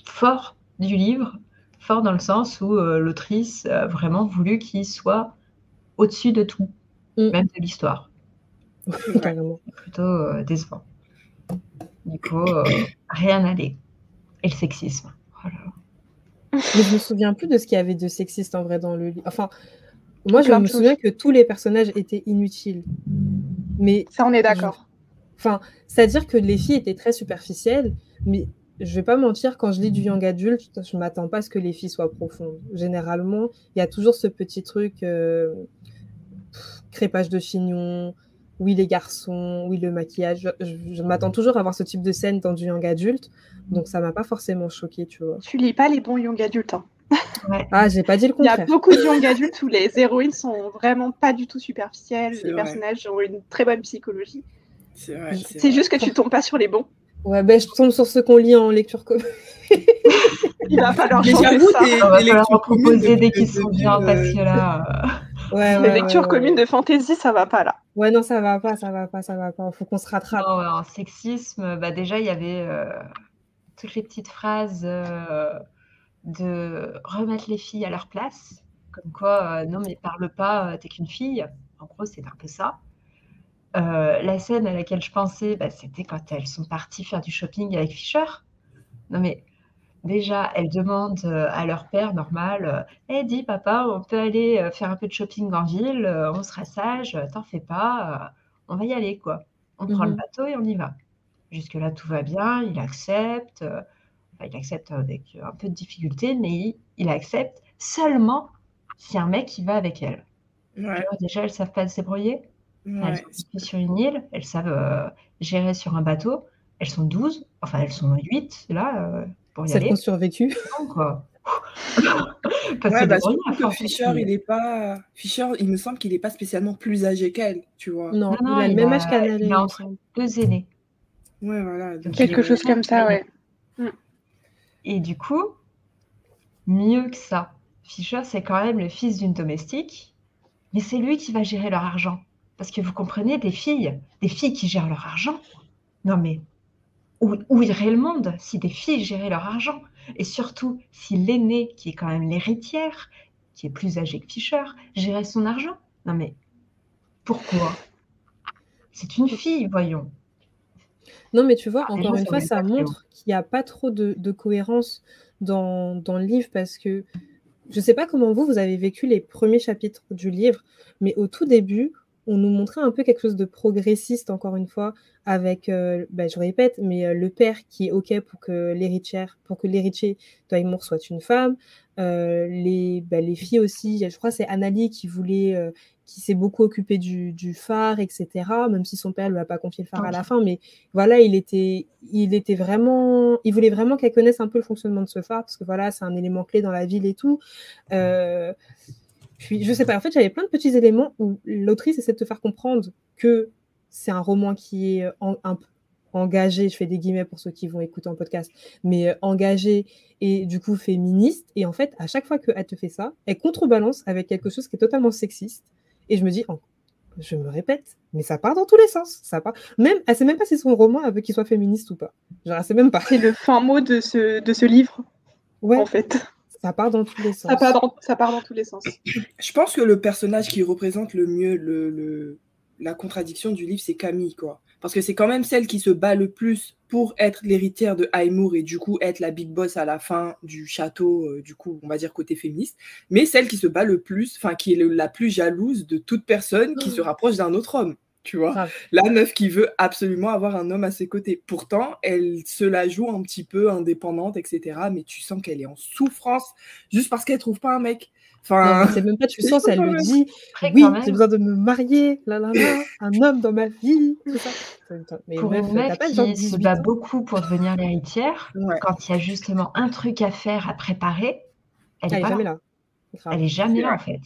fort du livre, fort dans le sens où euh, l'autrice a vraiment voulu qu'il soit au-dessus de tout, mm. même de l'histoire. Plutôt euh, décevant. Du coup, euh, rien n'allait et le sexisme. Oh Mais je me souviens plus de ce qu'il y avait de sexiste en vrai dans le livre. Enfin, moi, je me souviens que tous les personnages étaient inutiles. Mais ça, on est d'accord. Enfin, c'est-à-dire que les filles étaient très superficielles, mais je vais pas mentir, quand je lis du young adulte, je m'attends pas à ce que les filles soient profondes. Généralement, il y a toujours ce petit truc euh, crépage de chignon, oui les garçons, oui le maquillage. Je, m'attends toujours à voir ce type de scène dans du young adulte, donc ça m'a pas forcément choqué, tu vois. Tu lis pas les bons young adultes. Hein. Ah, j'ai pas dit le contraire. Il y a beaucoup de young adultes où les héroïnes sont vraiment pas du tout superficielles, les personnages ont une très bonne psychologie. C'est juste que tu tombes pas sur les bons. Ouais, ben je tombe sur ceux qu'on lit en lecture commune. Il va falloir changer ça. On va falloir proposer des qui sont bien parce que là. Ouais, les lectures communes de fantasy, ça va pas là. Ouais, non, ça va pas, ça va pas, ça va pas. Faut qu'on se rattrape. en sexisme, bah déjà, il y avait euh, toutes les petites phrases euh, de remettre les filles à leur place. Comme quoi, euh, non, mais parle pas, t'es qu'une fille. En gros, c'est un peu ça. la scène à laquelle je pensais, bah, c'était quand elles sont parties faire du shopping avec Fischer. Non, mais Déjà, elles demandent euh, à leur père normal Eh, dis papa, on peut aller euh, faire un peu de shopping en ville, euh, on sera sage, t'en fais pas, on va y aller, quoi. On prend le mmh bateau et on y va. Jusque-là, tout va bien, il accepte. il accepte avec un peu de difficulté, mais il, accepte seulement si un mec qui va avec elle. déjà, elles savent pas se débrouiller. Elles sont sur une île, elles savent gérer sur un bateau. Elles sont 12, enfin elles sont 8 là, Celles qui ont survécu. ouais, bah, que Fischer, il est pas. Fischer, il me semble qu'il n'est pas spécialement plus âgé qu'elle, tu vois. Non, il a le même âge qu'elle. Il a entre deux aînés. Ouais, voilà. Quelque chose comme ça, ouais. Et du coup, mieux que ça, Fischer, c'est quand même le fils d'une domestique, mais c'est lui qui va gérer leur argent. Parce que vous comprenez, des filles, des filles qui gèrent leur argent. Non mais où, où, irait le monde si des filles géraient leur argent Et surtout, si l'aînée, qui est quand même l'héritière, qui est plus âgée que Fischer, gérait son argent. Non mais, pourquoi? C'est une fille, voyons. Non mais tu vois, ah, encore une fois, ça montre qu'il n'y a pas trop de, cohérence dans, dans, le livre parce que je ne sais pas comment vous, vous avez vécu les premiers chapitres du livre, mais au tout début, on nous montrait un peu quelque chose de progressiste, encore une fois, avec, euh, bah, je répète, mais euh, le père qui est OK pour que l'héritière, pour que l'héritier d'Aïmour soit une femme, euh, les, bah, les filles aussi, je crois que c'est Annalie qui voulait, qui s'est beaucoup occupée du, phare, etc., même si son père ne lui a pas confié le phare à la fin, mais voilà, il était, il était vraiment, il voulait vraiment qu'elle connaisse un peu le fonctionnement de ce phare, parce que voilà, c'est un élément clé dans la ville et tout. Puis, je sais pas, en fait, j'avais plein de petits éléments où l'autrice essaie de te faire comprendre que c'est un roman qui est euh, un peu engagé, je fais des guillemets pour ceux qui vont écouter en podcast, mais euh, engagé et du coup féministe. Et en fait, à chaque fois qu'elle te fait ça, elle contrebalance avec quelque chose qui est totalement sexiste. Et je me dis, oh, je me répète, mais ça part dans tous les sens. Ça part. Même, elle sait même pas si son roman veut qu'il soit féministe ou pas. Genre, elle sait même pas. C'est le fin mot de ce, de ce livre. Ouais. En fait. Ça part dans tous les sens. Ça part dans, ça part dans tous les sens. Je pense que le personnage qui représente le mieux le, le, la contradiction du livre, c'est Camille, quoi. Parce que c'est quand même celle qui se bat le plus pour être l'héritière de Aymur et du coup être la big boss à la fin du château, euh, du coup, on va dire côté féministe, mais celle qui se bat le plus, enfin, qui est la plus jalouse de toute personne qui se rapproche d'un autre homme tu vois. La meuf qui veut absolument avoir un homme à ses côtés. Pourtant, elle se la joue un petit peu indépendante, etc. Mais tu sens qu'elle est en souffrance juste parce qu'elle trouve pas un mec. Enfin, c'est même pas tu sens, elle le dit. oui, j'ai besoin de me marier, là, là, là, un homme dans ma vie, Mais pour une meuf qui se bat beaucoup pour devenir l'héritière, quand il y a justement un truc à faire, à préparer, elle, est, jamais là. Elle est jamais là, en fait.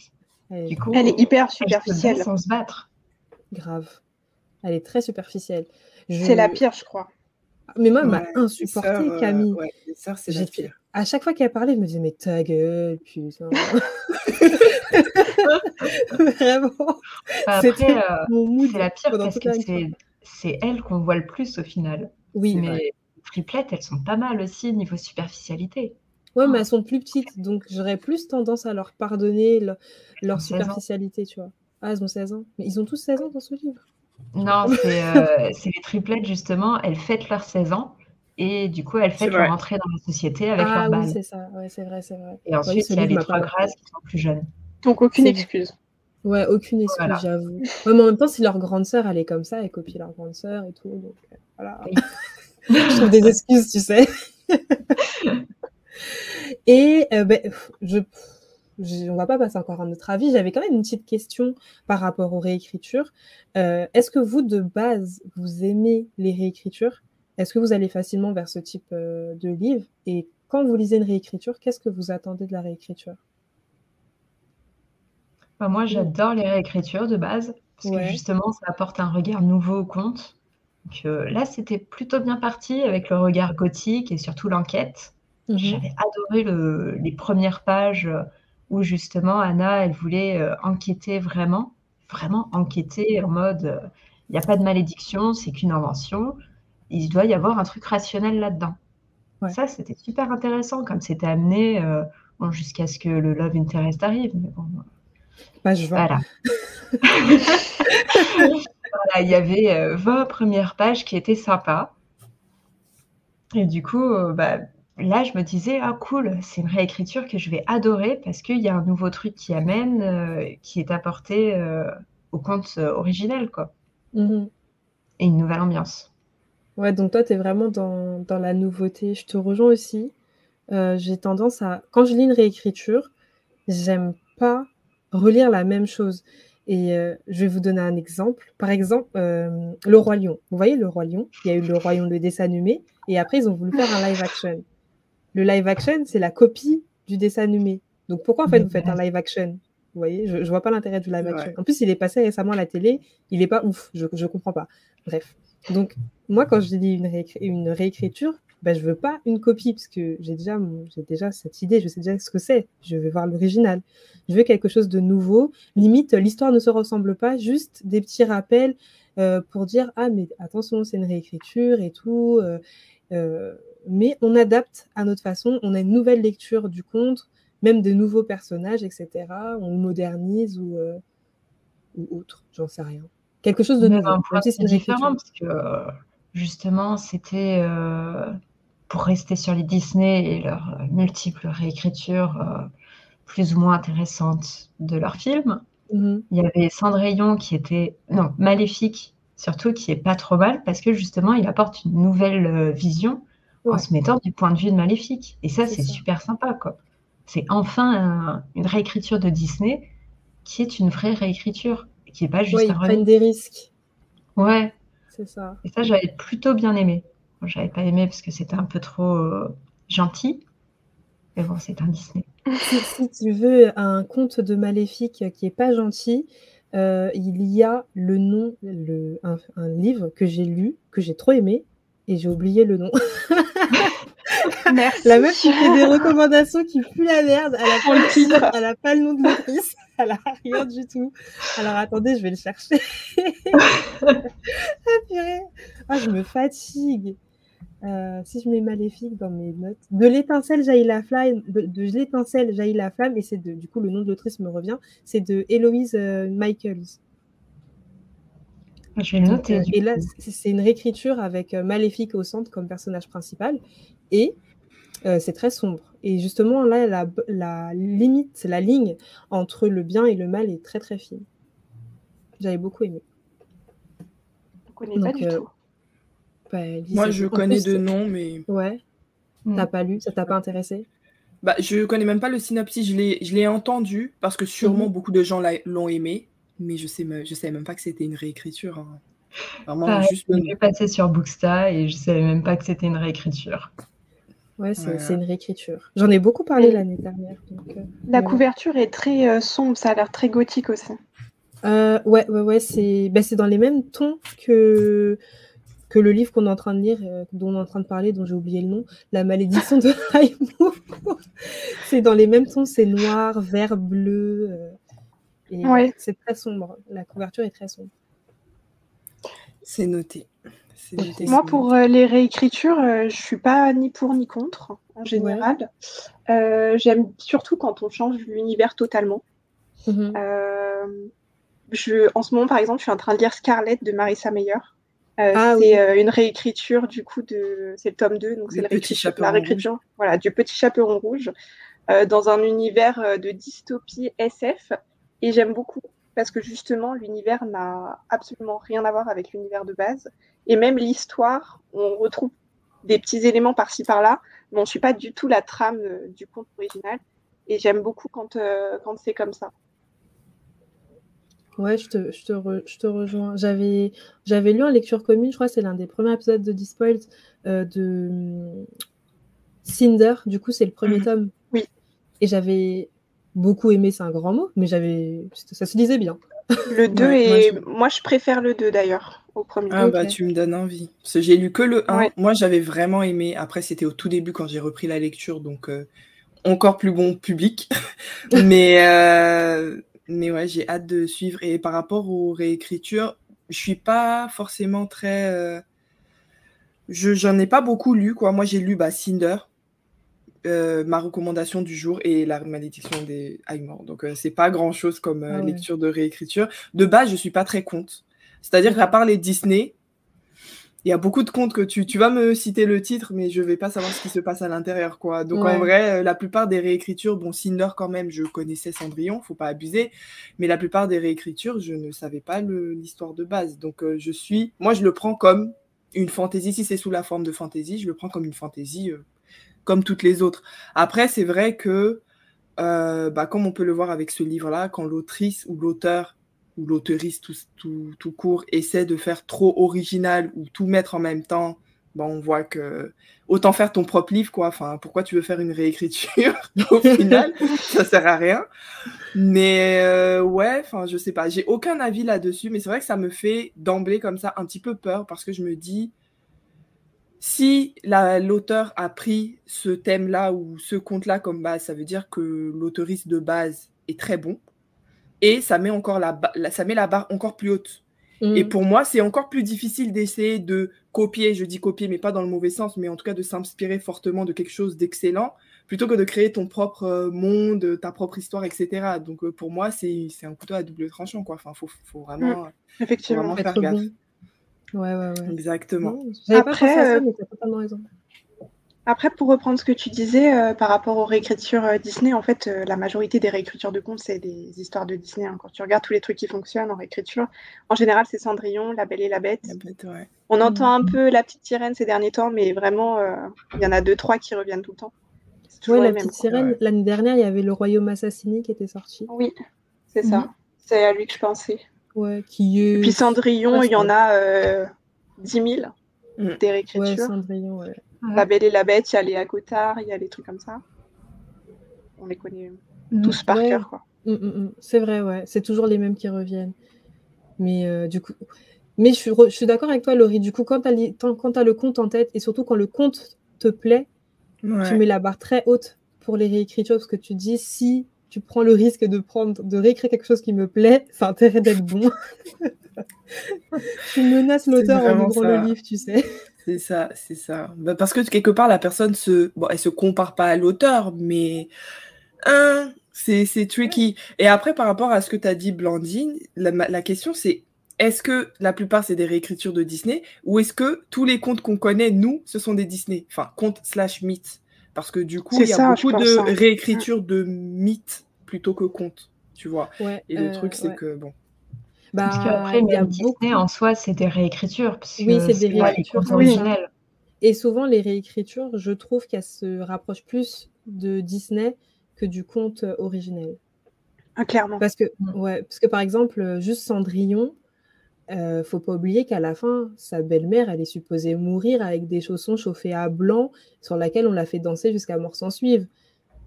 du coup, elle est hyper superficielle. sans se battre. Grave. Elle est très superficielle. C'est la pire, je crois. Mais moi, elle m'a insupporté, euh, Camille. c'est pire. À chaque fois qu'elle parlait, je me disais, mais ta gueule, putain. Vraiment. C'était euh, mon C'est la pire parce que c'est elle qu'on voit le plus au final. Oui. Mais les triplettes, elles sont pas mal aussi niveau superficialité. Ouais, mais elles sont plus petites, donc j'aurais plus tendance à leur pardonner leur superficialité, tu vois. Ah, ils ont 16 ans. Mais ils ont tous 16 ans dans ce livre. Non, euh, c'est les triplettes, justement. Elles fêtent leurs 16 ans. Et du coup, elles fêtent leur entrée dans la société avec ah, leur oui, c'est ça. Ouais, c'est vrai, c'est vrai. Et ensuite, il y a les trois grâces qui sont plus jeunes. Donc, aucune excuse. Ouais, aucune excuse, j'avoue. mais en même temps, si leur grande sœur, elle est comme ça, elle copie leur grande sœur et tout. Donc, euh, voilà. je trouve des excuses, tu sais. et euh, ben, je on va pas passer encore à notre avis. J'avais quand même une petite question par rapport aux réécritures. Euh, est-ce que vous, de base, vous aimez les réécritures? Est-ce que vous allez facilement vers ce type euh, de livre? Et quand vous lisez une réécriture, qu'est-ce que vous attendez de la réécriture? Bah, Moi, j'adore les réécritures de base, parce que justement, ça apporte un regard nouveau au conte. Euh, là, c'était plutôt bien parti avec le regard gothique et surtout l'enquête. Mmh J'avais adoré les premières pages où justement Anna, elle voulait euh, enquêter vraiment, vraiment enquêter en mode euh, il n'y a pas de malédiction, c'est qu'une invention. Il doit y avoir un truc rationnel là-dedans. Ça, c'était super intéressant comme c'était amené jusqu'à ce que le Love Interest arrive. Mais bon, bah, je vois. Voilà. il y avait 20 premières pages qui étaient sympas. Et du coup, bah, là, je me disais, ah cool, c'est une réécriture que je vais adorer parce qu'il y a un nouveau truc qui amène, euh, qui est apporté euh, au conte euh, originel, quoi. Mmh Et une nouvelle ambiance. Ouais, donc toi, tu es vraiment dans, dans, la nouveauté. Je te rejoins aussi. J'ai tendance à, quand je lis une réécriture, j'aime pas relire la même chose. Et je vais vous donner un exemple. Par exemple, Le Roi Lion. Vous voyez Le Roi Lion? Il y a eu Le Roi Lion, le dessin animé, et après, ils ont voulu faire un live action. Le live action, c'est la copie du dessin animé. Donc pourquoi en fait vous faites un live action? Vous voyez, je, ne vois pas l'intérêt du live action. En plus, il est passé récemment à la télé, il est pas ouf, je, ne comprends pas. Bref. Donc moi, quand je dis une, une réécriture, ben, je veux pas une copie parce que j'ai déjà, j'ai déjà cette idée, je sais déjà ce que c'est. Je veux voir l'original. Je veux quelque chose de nouveau. Limite, l'histoire ne se ressemble pas, juste des petits rappels euh, pour dire ah mais attention, c'est une réécriture et tout. Euh, euh, mais on adapte à notre façon, on a une nouvelle lecture du conte, même de nouveaux personnages, etc. On le modernise ou, euh, ou autre, j'en sais rien. Quelque chose de nouveau. C'est différent parce que justement, c'était euh, pour rester sur les Disney et leurs multiples réécritures euh, plus ou moins intéressantes de leurs films. Mmh Il y avait Cendrillon qui était, non, Maléfique, surtout qui est pas trop mal parce que justement, il apporte une nouvelle vision en se mettant du point de vue de Maléfique. Et ça, c'est super sympa, quoi. C'est enfin une réécriture de Disney qui est une vraie réécriture, qui n'est pas juste ouais, ils prennent des risques. Ouais. C'est ça. Et ça, j'avais plutôt bien aimé. j'avais pas aimé parce que c'était un peu trop euh, gentil. Mais bon, c'est un Disney. Si, tu veux un conte de Maléfique qui est pas gentil, euh, il y a le nom, le, un, un livre que j'ai lu, que j'ai trop aimé, et j'ai oublié le nom. Merci. La meuf qui fait des recommandations qui puent la merde. Elle a pas le titre, elle a pas le nom de l'autrice, elle a rien du tout. Alors attendez, je vais le chercher. ah purée. Ah, je me fatigue. Euh, si je mets maléfique dans mes notes, de l'étincelle jaillit la flamme, de, l'étincelle jaillit la flamme, et c'est de, du coup le nom de l'autrice me revient, c'est de Héloïse euh, Michaels. Je vais noter. et là, c'est une réécriture avec euh, Maléfique au centre comme personnage principal. Et euh, c'est très sombre. Et justement, là, la, la limite, la ligne entre le bien et le mal est très très fine. J'avais beaucoup aimé. Je connais pas du euh, tout. Bah, Moi, je connais de nom, mais. Ouais. Hmm. T'as pas lu Ça t'a pas intéressé? Bah, Je connais même pas le synopsis. Je l'ai entendu parce que sûrement mhm. beaucoup de gens l'ont aimé mais je sais, je savais même pas que c'était une réécriture. Hein. Vraiment, juste. Je passé sur Booksta et je savais même pas que c'était une réécriture. Ouais, c'est une réécriture. J'en ai beaucoup parlé l'année dernière. Euh, la couverture est très euh, sombre, ça a l'air très gothique aussi. Euh, ouais, ouais, ouais, c'est bah, dans les mêmes tons que, que le livre qu'on est en train de lire, dont on est en train de parler, dont j'ai oublié le nom, La malédiction de Raimou. c'est dans les mêmes tons, c'est noir, vert, bleu. Ouais. C'est très sombre. La couverture est très sombre. C'est noté. Moi, pour euh, les réécritures, je euh, je suis pas ni pour ni contre en général. Euh, j'aime surtout quand on change l'univers totalement. Mhm. je, en ce moment, par exemple, je suis en train de lire Scarlett de Marissa Meyer. Ah c'est une réécriture du coup de c'est le tome 2 donc c'est la, réécriture voilà du petit chaperon rouge dans un univers de dystopie SF et j'aime beaucoup parce que justement, l'univers n'a absolument rien à voir avec l'univers de base. Et même l'histoire, on retrouve des petits éléments par-ci par-là, mais on ne suit pas du tout la trame euh, du conte original. Et j'aime beaucoup quand, quand c'est comme ça. Ouais, je te, je te, je te rejoins. J'avais, j'avais lu en lecture commune, je crois que c'est l'un des premiers épisodes de Despoiled, euh, de hum, Cinder. Du coup, c'est le premier mhm. tome. Oui. Et j'avais beaucoup aimé, c'est un grand mot, mais j'avais, ça se lisait bien. Le 2 et moi, je... préfère le 2 d'ailleurs au premier. Ah bah tu me donnes envie. Parce que j'ai lu que le 1. Moi j'avais vraiment aimé. Après c'était au tout début quand j'ai repris la lecture, donc euh, encore plus bon public. mais euh, mais ouais, j'ai hâte de suivre. Et par rapport aux réécritures, je suis pas forcément très. Euh, je j'en ai pas beaucoup lu quoi. Moi j'ai lu bah, Cinder, euh, ma recommandation du jour et la malédiction des Aymor. Donc euh, c'est pas grand chose comme ah lecture de réécriture. De base je suis pas très compte. C'est-à-dire qu'à part les Disney, il y a beaucoup de contes que tu, tu vas me citer le titre, mais je vais pas savoir ce qui se passe à l'intérieur, quoi. Donc en vrai, euh, la plupart des réécritures, bon, Cinder quand même, je connaissais Cendrillon, faut pas abuser, mais la plupart des réécritures, je ne savais pas l'histoire de base. Donc euh, je suis, moi je le prends comme une fantaisie. Si c'est sous la forme de fantaisie, je le prends comme une fantaisie, euh, comme toutes les autres. Après, c'est vrai que, bah, comme on peut le voir avec ce livre-là, quand l'autrice ou l'auteur ou l'auteuriste tout, tout, court essaie de faire trop original ou tout mettre en même temps, bon, on voit que autant faire ton propre livre, quoi. Enfin, pourquoi tu veux faire une réécriture Au final, ça sert à rien. Mais euh, ouais, enfin, je sais pas. J'ai aucun avis là-dessus, mais c'est vrai que ça me fait d'emblée comme ça un petit peu peur parce que je me dis, si l'auteur a pris ce thème-là ou ce conte-là comme base, ça veut dire que l'autoriste de base est très bon et ça met encore la, ça met la barre encore plus haute. Et mm. pour moi, c'est encore plus difficile d'essayer de copier, je dis copier, mais pas dans le mauvais sens, mais en tout cas de s'inspirer fortement de quelque chose d'excellent, plutôt que de créer ton propre euh, monde, ta propre histoire, etc. Donc euh, pour moi, c'est un couteau à double tranchant, quoi. Enfin, faut, faut vraiment, mm. Effectivement. faire gaffe. Ouais, ouais, ouais. Exactement. J'avais pas pensé à ça, euh, mais tu as totalement raison. Après, pour reprendre ce que tu disais euh, par rapport aux réécritures euh, Disney, en fait, euh, la majorité des réécritures de contes, c'est des histoires de Disney. Hein. Quand tu regardes tous les trucs qui fonctionnent en réécriture, en général, c'est Cendrillon, La Belle et la Bête. On entend un mm. peu La Petite Sirène ces derniers temps, mais vraiment, il y en a deux, trois qui reviennent tout le temps. Oui, La Petite Sirène, l'année dernière, il y avait Le Royaume Assassiné qui était sorti. Oui, c'est ça. Mm. C'est à lui que je pensais. Ouais, qui Et puis Cendrillon, il y en a 10 000 mm. des réécritures. Ouais, Cendrillon, ouais. La Belle et la Bête, il y a les Cotard, il y a les trucs comme ça. On les connaît mm. tous par cœur, quoi. Mm, c'est vrai, ouais. C'est toujours les mêmes qui reviennent. Mais euh, du coup, mais je suis, d'accord avec toi, Laurie. Du coup, quand tu as, le compte en tête et surtout quand le compte te plaît, tu mets la barre très haute pour les réécritures parce que tu dis si tu prends le risque de prendre de réécrire quelque chose qui me plaît, ça a intérêt d'être bon. tu menaces l'auteur en ouvrant le livre, tu sais. C'est ça, c'est ça. Bah, parce que quelque part, la personne se, bon, elle se compare pas à l'auteur, mais hein, c'est, tricky. Et après, par rapport à ce que tu as dit, Blandine, la, question c'est est-ce que la plupart c'est des réécritures de Disney ou est-ce que tous les contes qu'on connaît, nous, ce sont des Disney? Enfin, contes slash mythes. Parce que du coup, il y a beaucoup de hein. réécritures de mythes plutôt que contes, tu vois. Et le euh, truc, c'est que, bon. Bah, parce qu'après, même Disney en soi, c'est des réécritures. Oui, c'est des réécritures originelles. Et souvent, les réécritures, je trouve qu'elles se rapprochent plus de Disney que du conte originel. Ah, clairement. Parce que, mm. ouais, parce que par exemple, juste Cendrillon, euh, faut pas oublier qu'à la fin, sa belle-mère, elle est supposée mourir avec des chaussons chauffés à blanc sur laquelle on l'a fait danser jusqu'à mort sans suivre.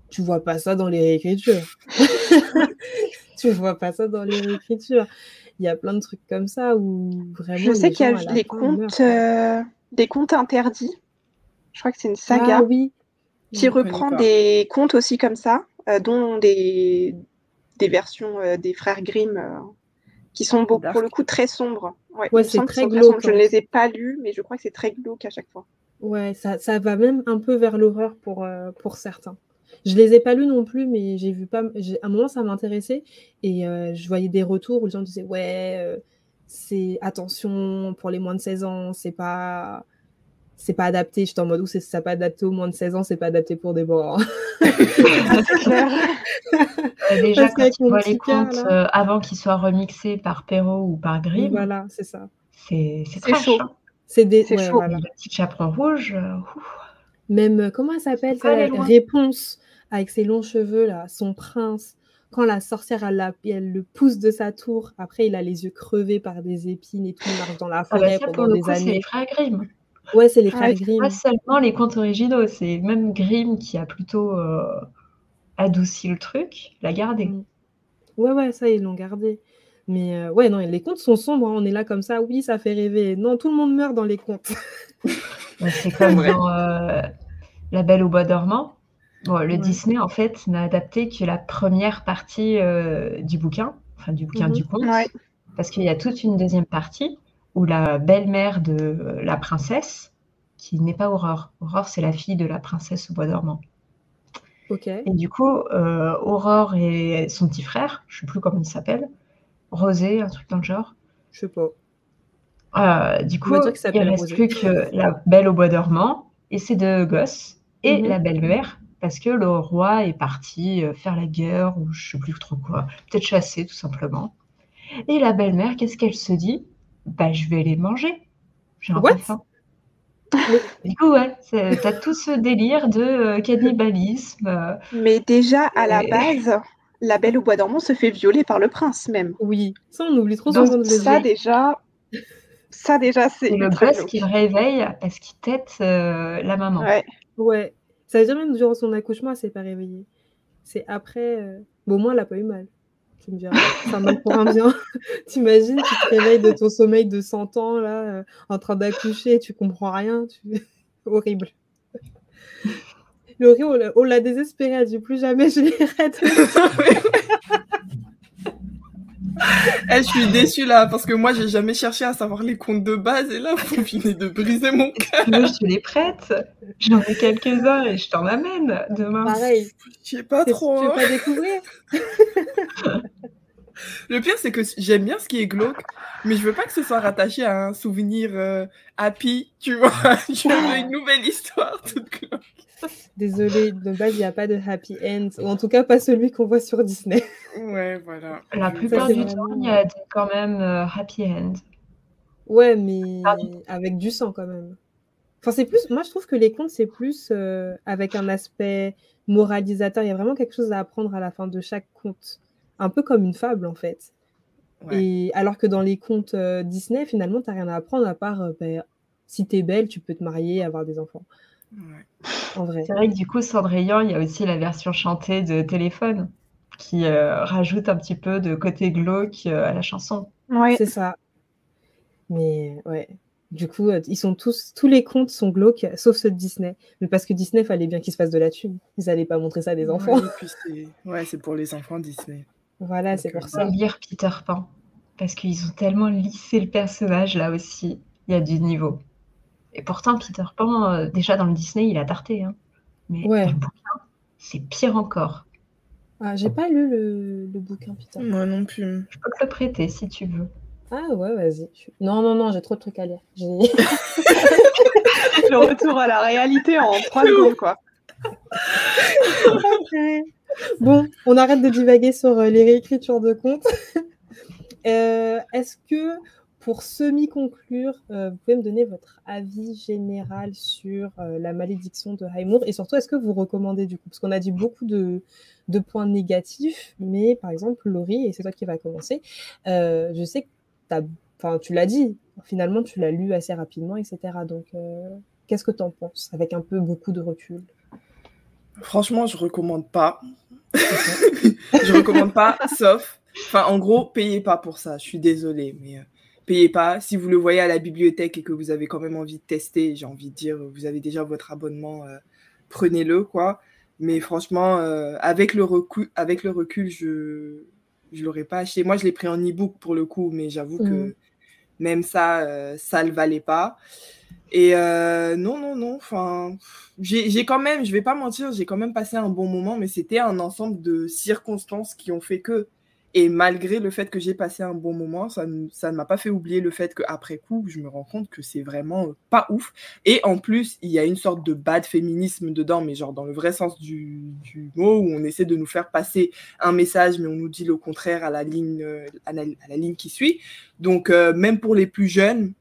Tu vois pas ça dans les réécritures. tu vois pas ça dans les réécritures il y a plein de trucs comme ça où vraiment. Je sais qu'il y a des contes, euh, des contes interdits. Je crois que c'est une saga. Ah, oui. Qui reprend des contes aussi comme ça, euh, dont des, des versions euh, des frères Grimm qui sont pour le coup très sombres. Ouais, c'est très glauque. Je ne les ai pas lus, mais je crois que c'est très glauque à chaque fois. Ouais, ça, ça va même un peu vers l'horreur pour, pour certains. Je les ai pas lus non plus, mais j'ai vu pas. À un moment, ça m'intéressait et euh, je voyais des retours où les gens disaient ouais, euh, c'est attention pour les moins de 16 ans, c'est pas c'est pas adapté. J'étais en mode où c'est ça pas adapté aux moins de 16 ans, c'est pas adapté pour des bords. Euh, déjà, quand tu vois les contes avant qu'ils soient remixés par Perrault ou par Grimm, voilà, c'est ça. C'est très chaud. Hein. C'est des ouais, chaud. Voilà. Chaperon rouge. Même comment elle s'appelle Réponse avec ses longs cheveux, là, son prince. Quand la sorcière, elle, elle, le pousse de sa tour, après, il a les yeux crevés par des épines et tout, il marche dans la ah bah forêt pendant des années. C'est les frères Grimm. Ouais, c'est les frères Grimm. Pas seulement les contes originaux, c'est même Grimm qui a plutôt euh, adouci le truc, l'a gardé. Mm. Ouais, ouais, ça, ils l'ont gardé. Mais euh, ouais, non, les contes sont sombres. Hein. On est là comme ça, oui, ça fait rêver. Non, tout le monde meurt dans les contes. c'est comme dans euh, La Belle au Bois dormant. le Disney, en fait, n'a adapté que la première partie euh, du bouquin, enfin du bouquin du mhm. conte. Parce qu'il y a toute une deuxième partie où la belle-mère de la princesse, qui n'est pas Aurore, Aurore, c'est la fille de la princesse au Bois dormant. Ok. Et du coup, Aurore et son petit frère, je ne sais plus comment il s'appelle, Rosé, un truc dans le genre. Je sais pas. Euh, du coup, il ne reste plus que la belle au bois dormant et ses deux gosses et mhm. la belle-mère parce que le roi est parti euh, faire la guerre ou je sais plus trop quoi, peut-être chasser tout simplement. Et la belle-mère, qu'est-ce qu'elle se dit? Bah, je vais les manger. J'ai un peu faim. du coup, ouais, t'as tout ce délire de euh, cannibalisme. Mais déjà, à la base, la Belle au Bois dormant se fait violer par le prince même. Oui, ça on oublie trop souvent de ça déjà, ça déjà c'est. le gosse qui le réveille parce qu'il tête euh, la maman. Ouais. Ouais. Ça veut dire même durant son accouchement, elle s'est pas réveillée. C'est après. Euh, bon, moi, elle a pas eu mal. Tu me diras, pour un bien. T'imagines, tu te réveilles de ton sommeil de 100 ans, là, euh, en train d'accoucher, tu comprends rien. Tu... Horrible. Laurie, on l'a désespérée, elle dit plus jamais je l'irai. Eh, je suis déçue là, parce que moi, j'ai jamais cherché à savoir les comptes de base, et là, vous venez de briser mon cœur. Moi, je te les prête. J'en ai quelques-uns et je t'en amène demain. Pareil. Je sais pas trop. Tu veux pas hein. découvrir? Le pire, c'est que j'aime bien ce qui est glauque, mais je veux pas que ce soit rattaché à un souvenir euh, happy, tu vois. Je veux une nouvelle histoire toute glauque. Désolée, de base, il n'y a pas de happy end, ou en tout cas pas celui qu'on voit sur Disney. Ouais, voilà. La plupart du temps, il y a quand même euh, happy end. Ouais, mais avec du sang quand même. Enfin, c'est plus, moi je trouve que les contes, c'est plus euh, avec un aspect moralisateur. Il y a vraiment quelque chose à apprendre à la fin de chaque conte. Un peu comme une fable en fait. Et alors que dans les contes euh, Disney, finalement, tu n'as rien à apprendre à part ben, si tu es belle, tu peux te marier, avoir des enfants. En vrai. C'est vrai que du coup, Cendrillon, il y a aussi la version chantée de téléphone qui euh, rajoute un petit peu de côté glauque euh, à la chanson. C'est ça. Mais ouais. Du coup, euh, ils sont tous, tous les contes sont glauques, sauf ceux de Disney. Mais parce que Disney, fallait bien qu'ils se fassent de la thune. Ils n'allaient pas montrer ça à des enfants. Ouais, c'est pour les enfants Disney. Voilà, c'est pour ça. lire Peter Pan. Parce qu'ils ont tellement lissé le personnage là aussi. Il y a du niveau. Et pourtant, Peter Pan, euh, déjà dans le Disney, il a tarté. Hein. Mais le bouquin, c'est pire encore. Ah, j'ai pas lu le, bouquin, Peter Pan. Moi non plus. Je peux te le prêter si tu veux. Ah ouais, vas-y. Non, non, non, j'ai trop de trucs à lire. le retour à la réalité en trois secondes, quoi. bon, on arrête de divaguer sur euh, les réécritures de comptes. Euh, est-ce que pour semi-conclure, euh, vous pouvez me donner votre avis général sur la malédiction de Haimour et surtout, est-ce que vous recommandez du coup? Parce qu'on a dit beaucoup de, points négatifs, mais par exemple, Laurie, et c'est toi qui vas commencer, je sais que tu l'as dit, finalement, tu l'as lu assez rapidement, etc. Donc, qu'est-ce que tu en penses avec un peu beaucoup de recul? Franchement, je recommande pas. je recommande pas, sauf, enfin, en gros, payez pas pour ça. Je suis désolée, mais payez pas. Si vous le voyez à la bibliothèque et que vous avez quand même envie de tester, j'ai envie de dire, vous avez déjà votre abonnement, euh, prenez-le, quoi. Mais franchement, euh, avec, le recul, avec le recul, je ne l'aurais pas acheté. Moi, je l'ai pris en e-book pour le coup, mais j'avoue que mmh. Même ça, euh, ça le valait pas. Et non, non, non, enfin, j'ai quand même, je vais pas mentir, j'ai quand même passé un bon moment, mais c'était un ensemble de circonstances qui ont fait que et malgré le fait que j'ai passé un bon moment, ça, ne m'a pas fait oublier le fait qu'après coup, je me rends compte que c'est vraiment euh, pas ouf. Et en plus, il y a une sorte de bad féminisme dedans, mais genre dans le vrai sens du, mot, où on essaie de nous faire passer un message, mais on nous dit le contraire à la ligne, euh, à la, ligne qui suit. Donc, euh, même pour les plus jeunes,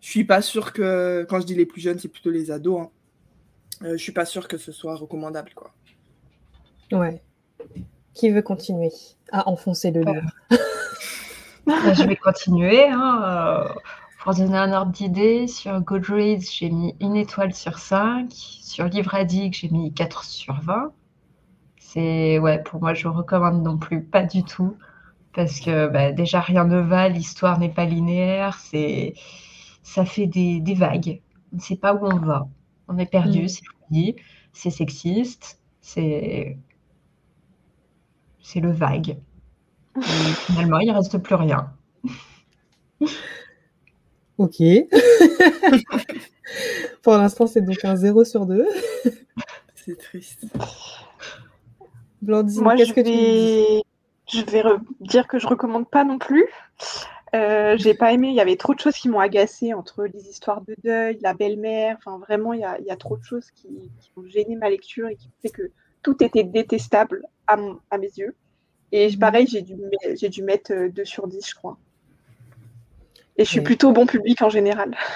je suis pas sûre que, quand je dis les plus jeunes, c'est plutôt les ados, hein, je suis pas sûre que ce soit recommandable, quoi. Ouais. Qui veut continuer à enfoncer le livre bah, Je vais continuer. Hein. Pour donner un ordre d'idée, sur Goodreads, j'ai mis une étoile sur 5. Sur Livre Addict, j'ai mis 4 sur 20. C'est, ouais, pour moi, je ne recommande non plus pas du tout. Parce que bah, déjà, rien ne va, l'histoire n'est pas linéaire, c'est, ça fait des, vagues. On ne sait pas où on va. On est perdu, mm. c'est fini, c'est sexiste, c'est, c'est le vague. Et finalement, il ne reste plus rien. Ok. Pour l'instant, c'est donc un 0 sur 2. c'est triste. Blandine, qu'est-ce que tu Je vais dire que je recommande pas non plus. Euh, j'ai pas aimé, il y avait trop de choses qui m'ont agacé entre les histoires de deuil, la belle-mère, enfin vraiment il y a, trop de choses qui, ont gêné ma lecture et qui fait que tout était détestable à, à mes yeux. Et pareil, j'ai dû, dû mettre 2 sur 10, je crois. Et je suis plutôt bon public en général.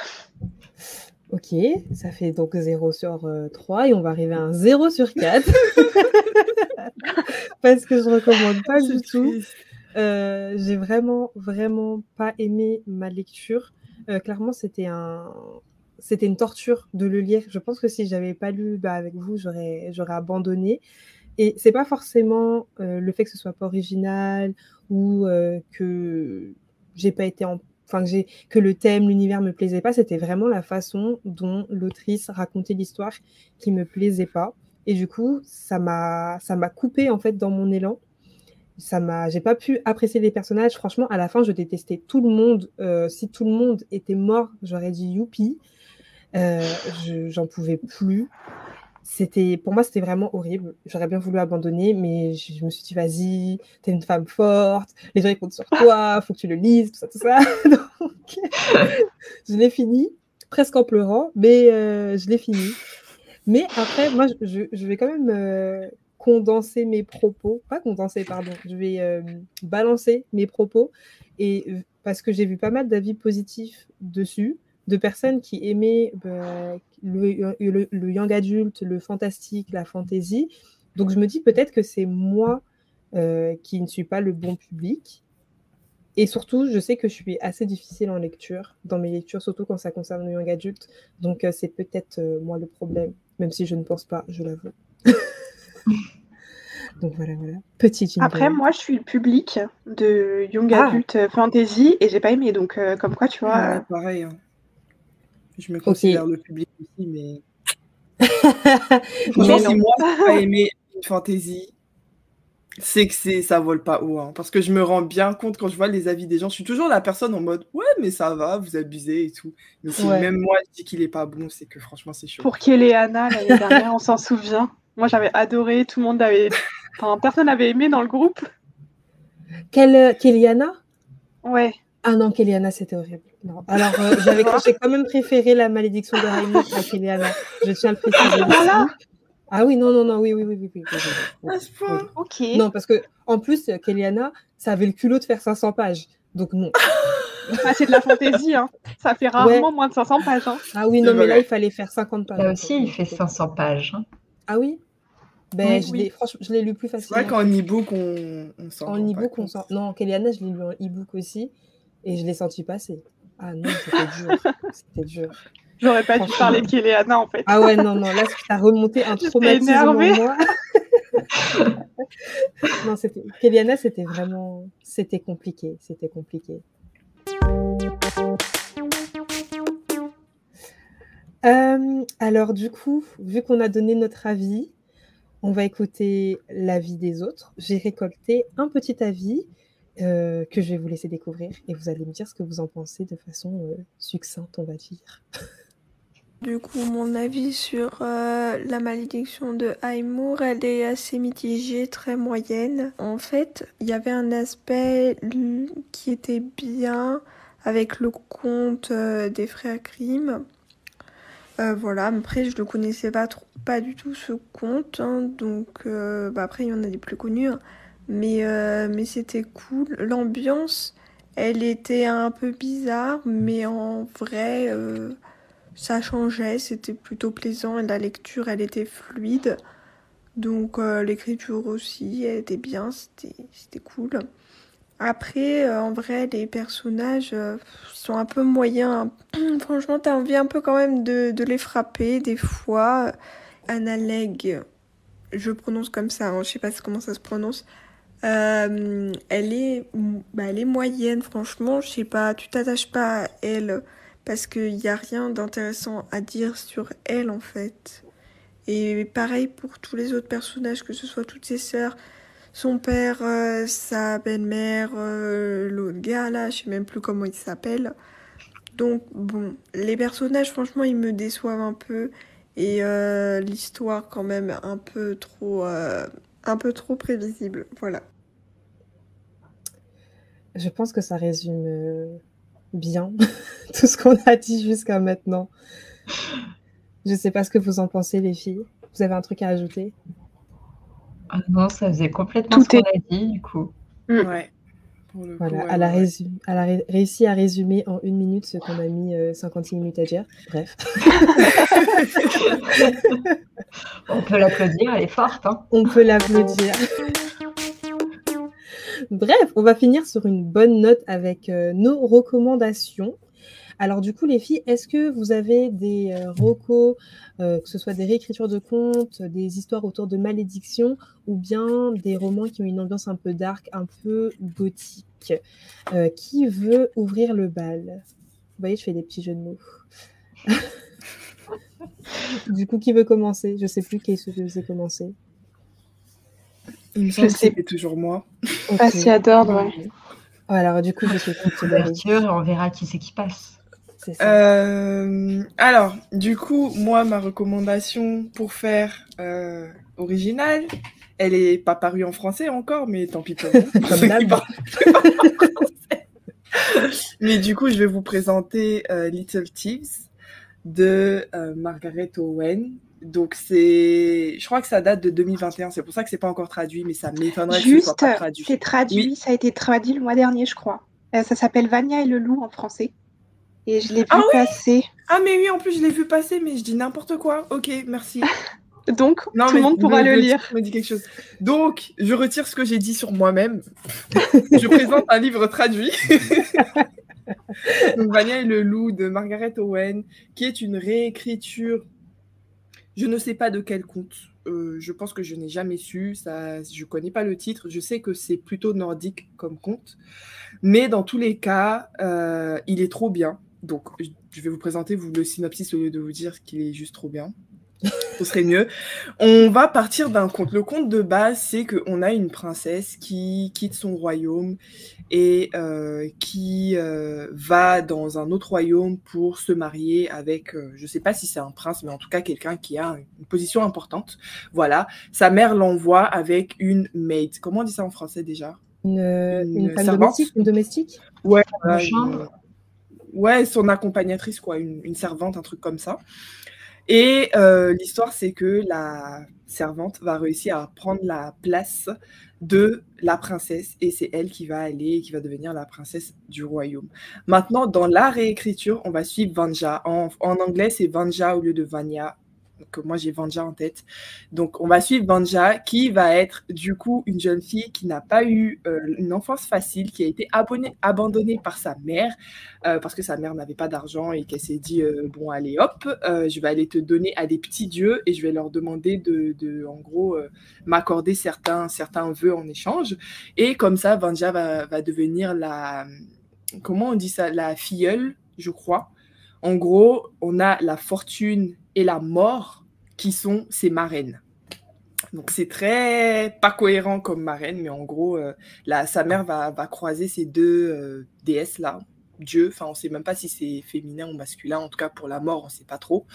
Ok, ça fait donc 0 sur 3 euh, et on va arriver à un 0 sur 4. Parce que je ne recommande pas du tout. Euh, j'ai vraiment, vraiment pas aimé ma lecture. Euh, clairement, c'était un, c'était une torture de le lire. Je pense que si j'avais pas lu bah, avec vous, j'aurais, abandonné. Et c'est pas forcément le fait que ce soit pas original ou que j'ai pas été en enfin que, que le thème, l'univers me plaisait pas, c'était vraiment la façon dont l'autrice racontait l'histoire qui me plaisait pas. Et du coup, ça m'a ça m'a coupé en fait dans mon élan. Ça m'a, j'ai pas pu apprécier les personnages. Franchement, à la fin, je détestais tout le monde. Euh, si tout le monde était mort, j'aurais dit youpi. Euh, j'en pouvais plus. C'était pour moi c'était vraiment horrible. J'aurais bien voulu abandonner mais je, me suis dit vas-y t'es une femme forte les gens ils comptent sur toi faut que tu le lises tout ça tout ça. Donc je l'ai fini presque en pleurant mais euh, je l'ai fini. Mais après moi je, je vais quand même euh, condenser mes propos. Pas condenser pardon. Je vais euh, balancer mes propos. Et parce que j'ai vu pas mal d'avis positifs dessus de personnes qui aimaient bah, le, young adulte, le fantastique, la fantasy. Donc je me dis peut-être que c'est moi euh, qui ne suis pas le bon public. Et surtout, je sais que je suis assez difficile en lecture, dans mes lectures, surtout quand ça concerne le young adulte. Donc euh, c'est peut-être euh, moi le problème, même si je ne pense pas, je l'avoue. Donc voilà, voilà. Petite Après, moi, je suis le public de Young ah. Adult Fantasy et j'ai pas aimé. Donc, comme quoi, tu vois. pareil. Hein. Je me considère le public aussi, mais. Franchement, si moi, je pas aimé une fantaisie, c'est que c'est ça vole pas haut. Hein. parce que je me rends bien compte quand je vois les avis des gens, je suis toujours la personne en mode ouais, mais ça va, vous abusez et tout. Mais si même moi je dis qu'il est pas bon, c'est que franchement, c'est chaud. Pour Kéléana, l'année dernière, on s'en souvient. Moi, j'avais adoré, tout le monde avait. Enfin, personne n'avait aimé dans le groupe. Quelle euh, Kéliana? Ouais. Ah non, Kéliana, c'était horrible. Non. Alors, euh, j'avais j'ai quand même préféré la malédiction de Raymond à Kéliana. Je tiens à le préciser. Ah, ah oui, non, non, non, oui, oui, oui, oui. oui, Ok. Non, parce que en plus, Kéliana, ça avait le culot de faire 500 pages. Donc non. Ah, c'est de la fantaisie, hein. Ça fait rarement moins de 500 pages. Hein. Ah oui, non, mais là, il fallait faire 50 pages. Là aussi, il fait 500 pages. Hein. Ah oui? Ben, je l'ai, franchement, je l'ai lu plus facilement. C'est vrai qu'en e-book, on, on sent. En e-book, on sent. Non, Kéliana, je l'ai lu en e-book aussi. Et je l'ai senti passer. Ah non, c'était dur. c'était dur. J'aurais pas dû parler de Kéléana en fait. Ah ouais, non, non, là, ça a remonté un traumatisme en moi. non, c'était... Kéliana, c'était vraiment... C'était compliqué, c'était compliqué. Euh, alors du coup, vu qu'on a donné notre avis, on va écouter l'avis des autres. J'ai récolté un petit avis euh, que je vais vous laisser découvrir et vous allez me dire ce que vous en pensez de façon euh, succincte, on va dire. Du coup, mon avis sur euh, la malédiction de Aymur, elle est assez mitigée, très moyenne. En fait, il y avait un aspect qui était bien avec le conte des frères Grimm. voilà, après je ne connaissais pas, trop, pas du tout ce conte, hein, donc bah, après il y en a des plus connus. Hein. Mais, euh, mais c'était cool. L'ambiance, elle était un peu bizarre, mais en vrai, euh, ça changeait. C'était plutôt plaisant et la lecture, elle était fluide. Donc l'écriture aussi était bien, c'était cool. Après, en vrai, les personnages sont un peu moyens. Franchement, t'as envie un peu quand même de, les frapper des fois. Analeg, je prononce comme ça, hein, je sais pas comment ça se prononce. Elle, est, bah, elle est moyenne, franchement, je sais pas, tu t'attaches pas à elle parce qu'il n'y a rien d'intéressant à dire sur elle en fait. Et pareil pour tous les autres personnages, que ce soit toutes ses sœurs, son père, euh, sa belle-mère, euh, l'autre gars là, je sais même plus comment il s'appelle. Donc bon, les personnages franchement ils me déçoivent un peu et euh, l'histoire quand même un peu trop un peu trop prévisible. Voilà. Je pense que ça résume bien tout ce qu'on a dit jusqu'à maintenant. Je ne sais pas ce que vous en pensez, les filles. Vous avez un truc à ajouter? Ah Non, ça faisait complètement ce qu'on a dit, du coup. Mm. Ouais. voilà, elle, a réussi à résumer en une minute ce qu'on a mis 56 euh, minutes à dire. Bref. On peut l'applaudir, elle est forte. Hein. On peut l'applaudir. Bref, on va finir sur une bonne note avec euh, nos recommandations. Alors du coup, les filles, est-ce que vous avez des euh, recos, euh, que ce soit des réécritures de contes, des histoires autour de malédiction, ou bien des romans qui ont une ambiance un peu dark, un peu gothique Qui veut ouvrir le bal? Vous voyez, je fais des petits jeux de mots. du coup, qui veut commencer? Je ne sais plus qui qui veut commencer. Il me semble que c'était toujours moi. Okay. à d'ordre, ouais. Alors, du coup, je sais pas. on verra qui c'est qui passe. Euh, alors, du coup, moi, ma recommandation pour faire euh, original, elle est pas parue en français encore, mais tant pis pour vous. mais du coup, je vais vous présenter euh, Little Thieves de Margaret Owen, donc c'est, je crois que ça date de 2021. C'est pour ça que c'est pas encore traduit, mais ça m'étonnerait que ce soit pas traduit. C'est traduit, ça a été traduit le mois dernier, je crois. Euh, ça s'appelle Vania et le loup en français. Et je l'ai ah vu passer. Ah mais oui, en plus je l'ai vu passer, mais je dis n'importe quoi. Ok, merci. Donc tout le monde pourra le lire. Me dit quelque chose. Donc je retire ce que j'ai dit sur moi-même. je présente un livre traduit. Donc Vania et le loup de Margaret Owen, qui est une réécriture je ne sais pas de quel conte. Euh, je pense que je n'ai jamais su. Ça, je connais pas le titre. Je sais que c'est plutôt nordique comme conte. Mais dans tous les cas, euh, il est trop bien. Donc, je vais vous présenter le synopsis au lieu de vous dire qu'il est juste trop bien. Ce serait mieux. On va partir d'un conte. Le conte de base, c'est qu'on a une princesse qui quitte son royaume et euh, qui euh, va dans un autre royaume pour se marier avec, euh, je ne sais pas si c'est un prince, mais en tout cas quelqu'un qui a une position importante. Voilà. Sa mère l'envoie avec une maid. Comment on dit ça en français déjà? Une, femme domestique, une domestique? Ouais. ouais, son accompagnatrice, quoi, une, une, servante, un truc comme ça. Et l'histoire, c'est que la servante va réussir à prendre la place de la princesse et c'est elle qui va aller, qui va devenir la princesse du royaume. Maintenant, dans la réécriture, on va suivre Vanja. En, en anglais, c'est Vanja au lieu de Vanya que moi j'ai Vanja en tête. Donc on va suivre Vanja qui va être du coup une jeune fille qui n'a pas eu euh, une enfance facile, qui a été abandonnée par sa mère euh, parce que sa mère n'avait pas d'argent et qu'elle s'est dit euh, bon allez hop, je vais aller te donner à des petits dieux et je vais leur demander de, en gros m'accorder certains certains vœux en échange et comme ça Vanja va, va devenir la comment on dit ça? La filleule je crois. En gros, on a la fortune et la mort qui sont ses marraines. Donc c'est très pas cohérent comme marraine, mais en gros, euh, sa mère va, croiser ces deux euh, déesses là, Dieu. Enfin, on sait même pas si c'est féminin ou masculin. En tout cas, pour la mort, on sait pas trop.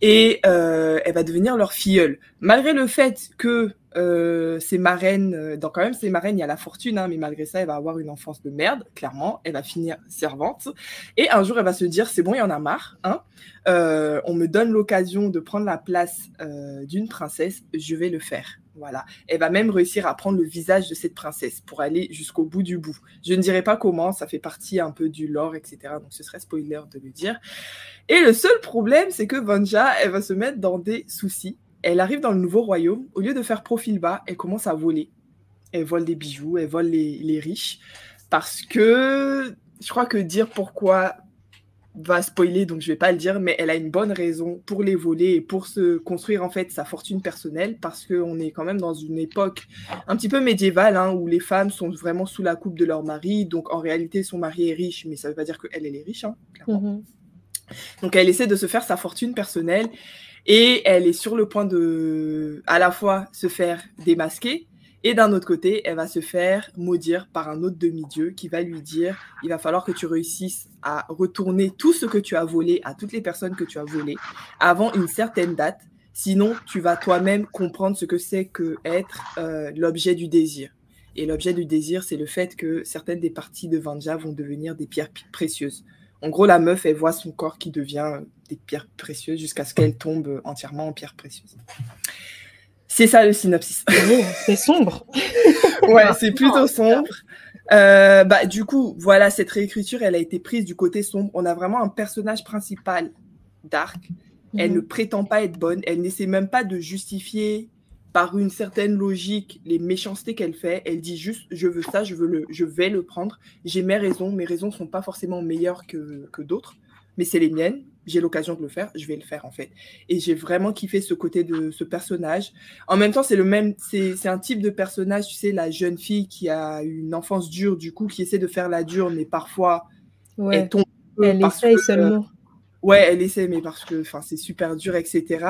Et euh, elle va devenir leur filleule, malgré le fait que euh, ses marraines, euh, dans quand même ses marraines, il y a la fortune, hein, mais malgré ça, elle va avoir une enfance de merde, clairement. Elle va finir servante. Et un jour, elle va se dire, c'est bon, il y en a marre. Hein, euh, on me donne l'occasion de prendre la place d'une princesse, je vais le faire. Voilà. Elle va même réussir à prendre le visage de cette princesse pour aller jusqu'au bout du bout. Je ne dirai pas comment, ça fait partie un peu du lore, etc. Donc ce serait spoiler de le dire. Et le seul problème, c'est que Vanja, elle va se mettre dans des soucis elle arrive dans le nouveau royaume. Au lieu de faire profil bas, elle commence à voler. Elle vole des bijoux, elle vole les, riches. Parce que je crois que dire pourquoi va spoiler, donc je vais pas le dire, mais elle a une bonne raison pour les voler et pour se construire en fait sa fortune personnelle, parce qu'on est quand même dans une époque un petit peu médiévale, hein, où les femmes sont vraiment sous la coupe de leur mari, donc en réalité son mari est riche, mais ça veut pas dire qu'elle elle est riche, hein, clairement. Mhm. Donc elle essaie de se faire sa fortune personnelle et elle est sur le point de à la fois se faire démasquer et d'un autre côté, elle va se faire maudire par un autre demi-dieu qui va lui dire il va falloir que tu réussisses à retourner tout ce que tu as volé à toutes les personnes que tu as volées avant une certaine date. Sinon, tu vas toi-même comprendre ce que c'est que être euh, l'objet du désir. Et l'objet du désir, c'est le fait que certaines des parties de Vanja vont devenir des pierres précieuses. En gros, la meuf, elle voit son corps qui devient des pierres précieuses jusqu'à ce qu'elle tombe entièrement en pierres précieuses. C'est ça le synopsis. Oh, c'est sombre. ouais, c'est plutôt sombre. Euh, bah, du coup, voilà, cette réécriture, elle a été prise du côté sombre. On a vraiment un personnage principal dark. Elle mhm. ne prétend pas être bonne. Elle n'essaie même pas de justifier par une certaine logique les méchancetés qu'elle fait. Elle dit juste je veux ça, je veux le, je vais le prendre. J'ai mes raisons. Mes raisons sont pas forcément meilleures que, que d'autres, mais c'est les miennes. J'ai l'occasion de le faire, je vais le faire en fait. Et j'ai vraiment kiffé ce côté de ce personnage. En même temps, c'est le même, c'est un type de personnage, tu sais, la jeune fille qui a une enfance dure, du coup, qui essaie de faire la dure, mais parfois elle tombe. Elle essaye seulement. ouais, elle essaie, mais parce que, enfin, c'est super dur, etc.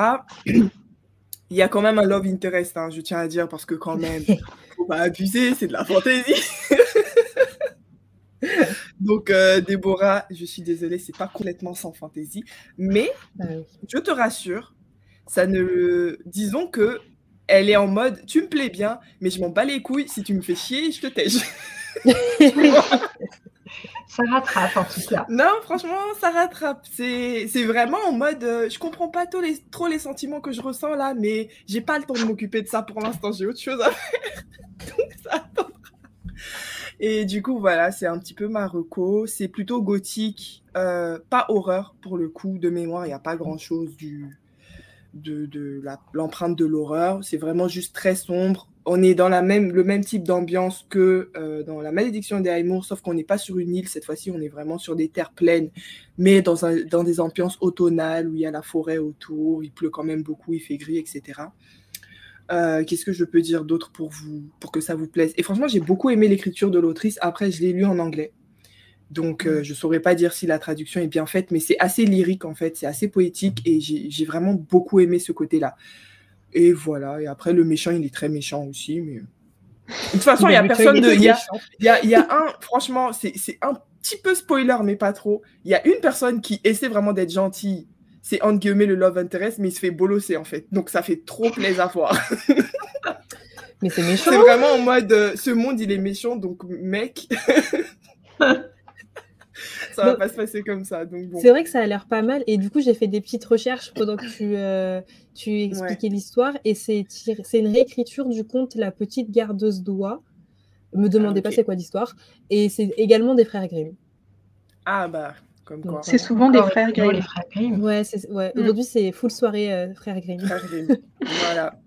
il y a quand même un love interest, hein, je tiens à dire, parce que quand même, faut pas abuser, c'est de la fantaisie. Donc, euh, Déborah, je suis désolée, c'est pas complètement sans fantaisie, mais bah je te rassure, ça ne, disons que elle est en mode, tu me plais bien, mais je m'en bats les couilles. Si tu me fais chier, je te tège. ça rattrape en tout cas. Non, franchement, ça rattrape. C'est vraiment en mode, euh, je comprends pas trop les, trop les sentiments que je ressens là, mais j'ai pas le temps de m'occuper de ça pour l'instant. J'ai autre chose à faire. Donc ça attendra. Et du coup, voilà, c'est un petit peu ma C'est plutôt gothique, euh, pas horreur pour le coup. De mémoire, il n'y a pas grand chose du de, l'empreinte de l'horreur. C'est vraiment juste très sombre on est dans le même type d'ambiance que euh, dans La Malédiction des Aimours, sauf qu'on n'est pas sur une île cette fois-ci, on est vraiment sur des terres pleines, mais dans, dans des ambiances automnales où il y a la forêt autour, il pleut quand même beaucoup, il fait gris, etc. Euh, qu'est-ce que je peux dire d'autre pour vous, pour que ça vous plaise? Et franchement, j'ai beaucoup aimé l'écriture de l'autrice. Après, je l'ai lu en anglais. Donc, euh, je ne saurais pas dire si la traduction est bien faite, mais c'est assez lyrique en fait, c'est assez poétique et j'ai vraiment beaucoup aimé ce côté-là. Et voilà. Et après, le méchant, il est très méchant aussi. Mais... De toute façon, il n'y a personne de. Il y a, y, y a, un, franchement, c'est un petit peu spoiler, mais pas trop. Il y a une personne qui essaie vraiment d'être gentille. C'est entre guillemets le love interest, mais il se fait bolosser en fait. Donc ça fait trop plaisir à voir. mais c'est méchant. C'est vraiment en mode euh, ce monde il est méchant, donc mec. ça va pas se passer comme ça. Donc C'est vrai que ça a l'air pas mal. Et du coup, j'ai fait des petites recherches pendant que tu, euh, tu expliquais l'histoire. Et c'est une réécriture du conte La petite gardeuse d'oie. Me demandez ah, pas c'est quoi l'histoire. Et c'est également des frères Grimm. Ah bah. Comme quoi. C'est souvent des frères Grimm. Les frères Grimm. Ouais, ouais. Mm. aujourd'hui c'est full soirée euh, frères Grimm. Frères Grimm. voilà.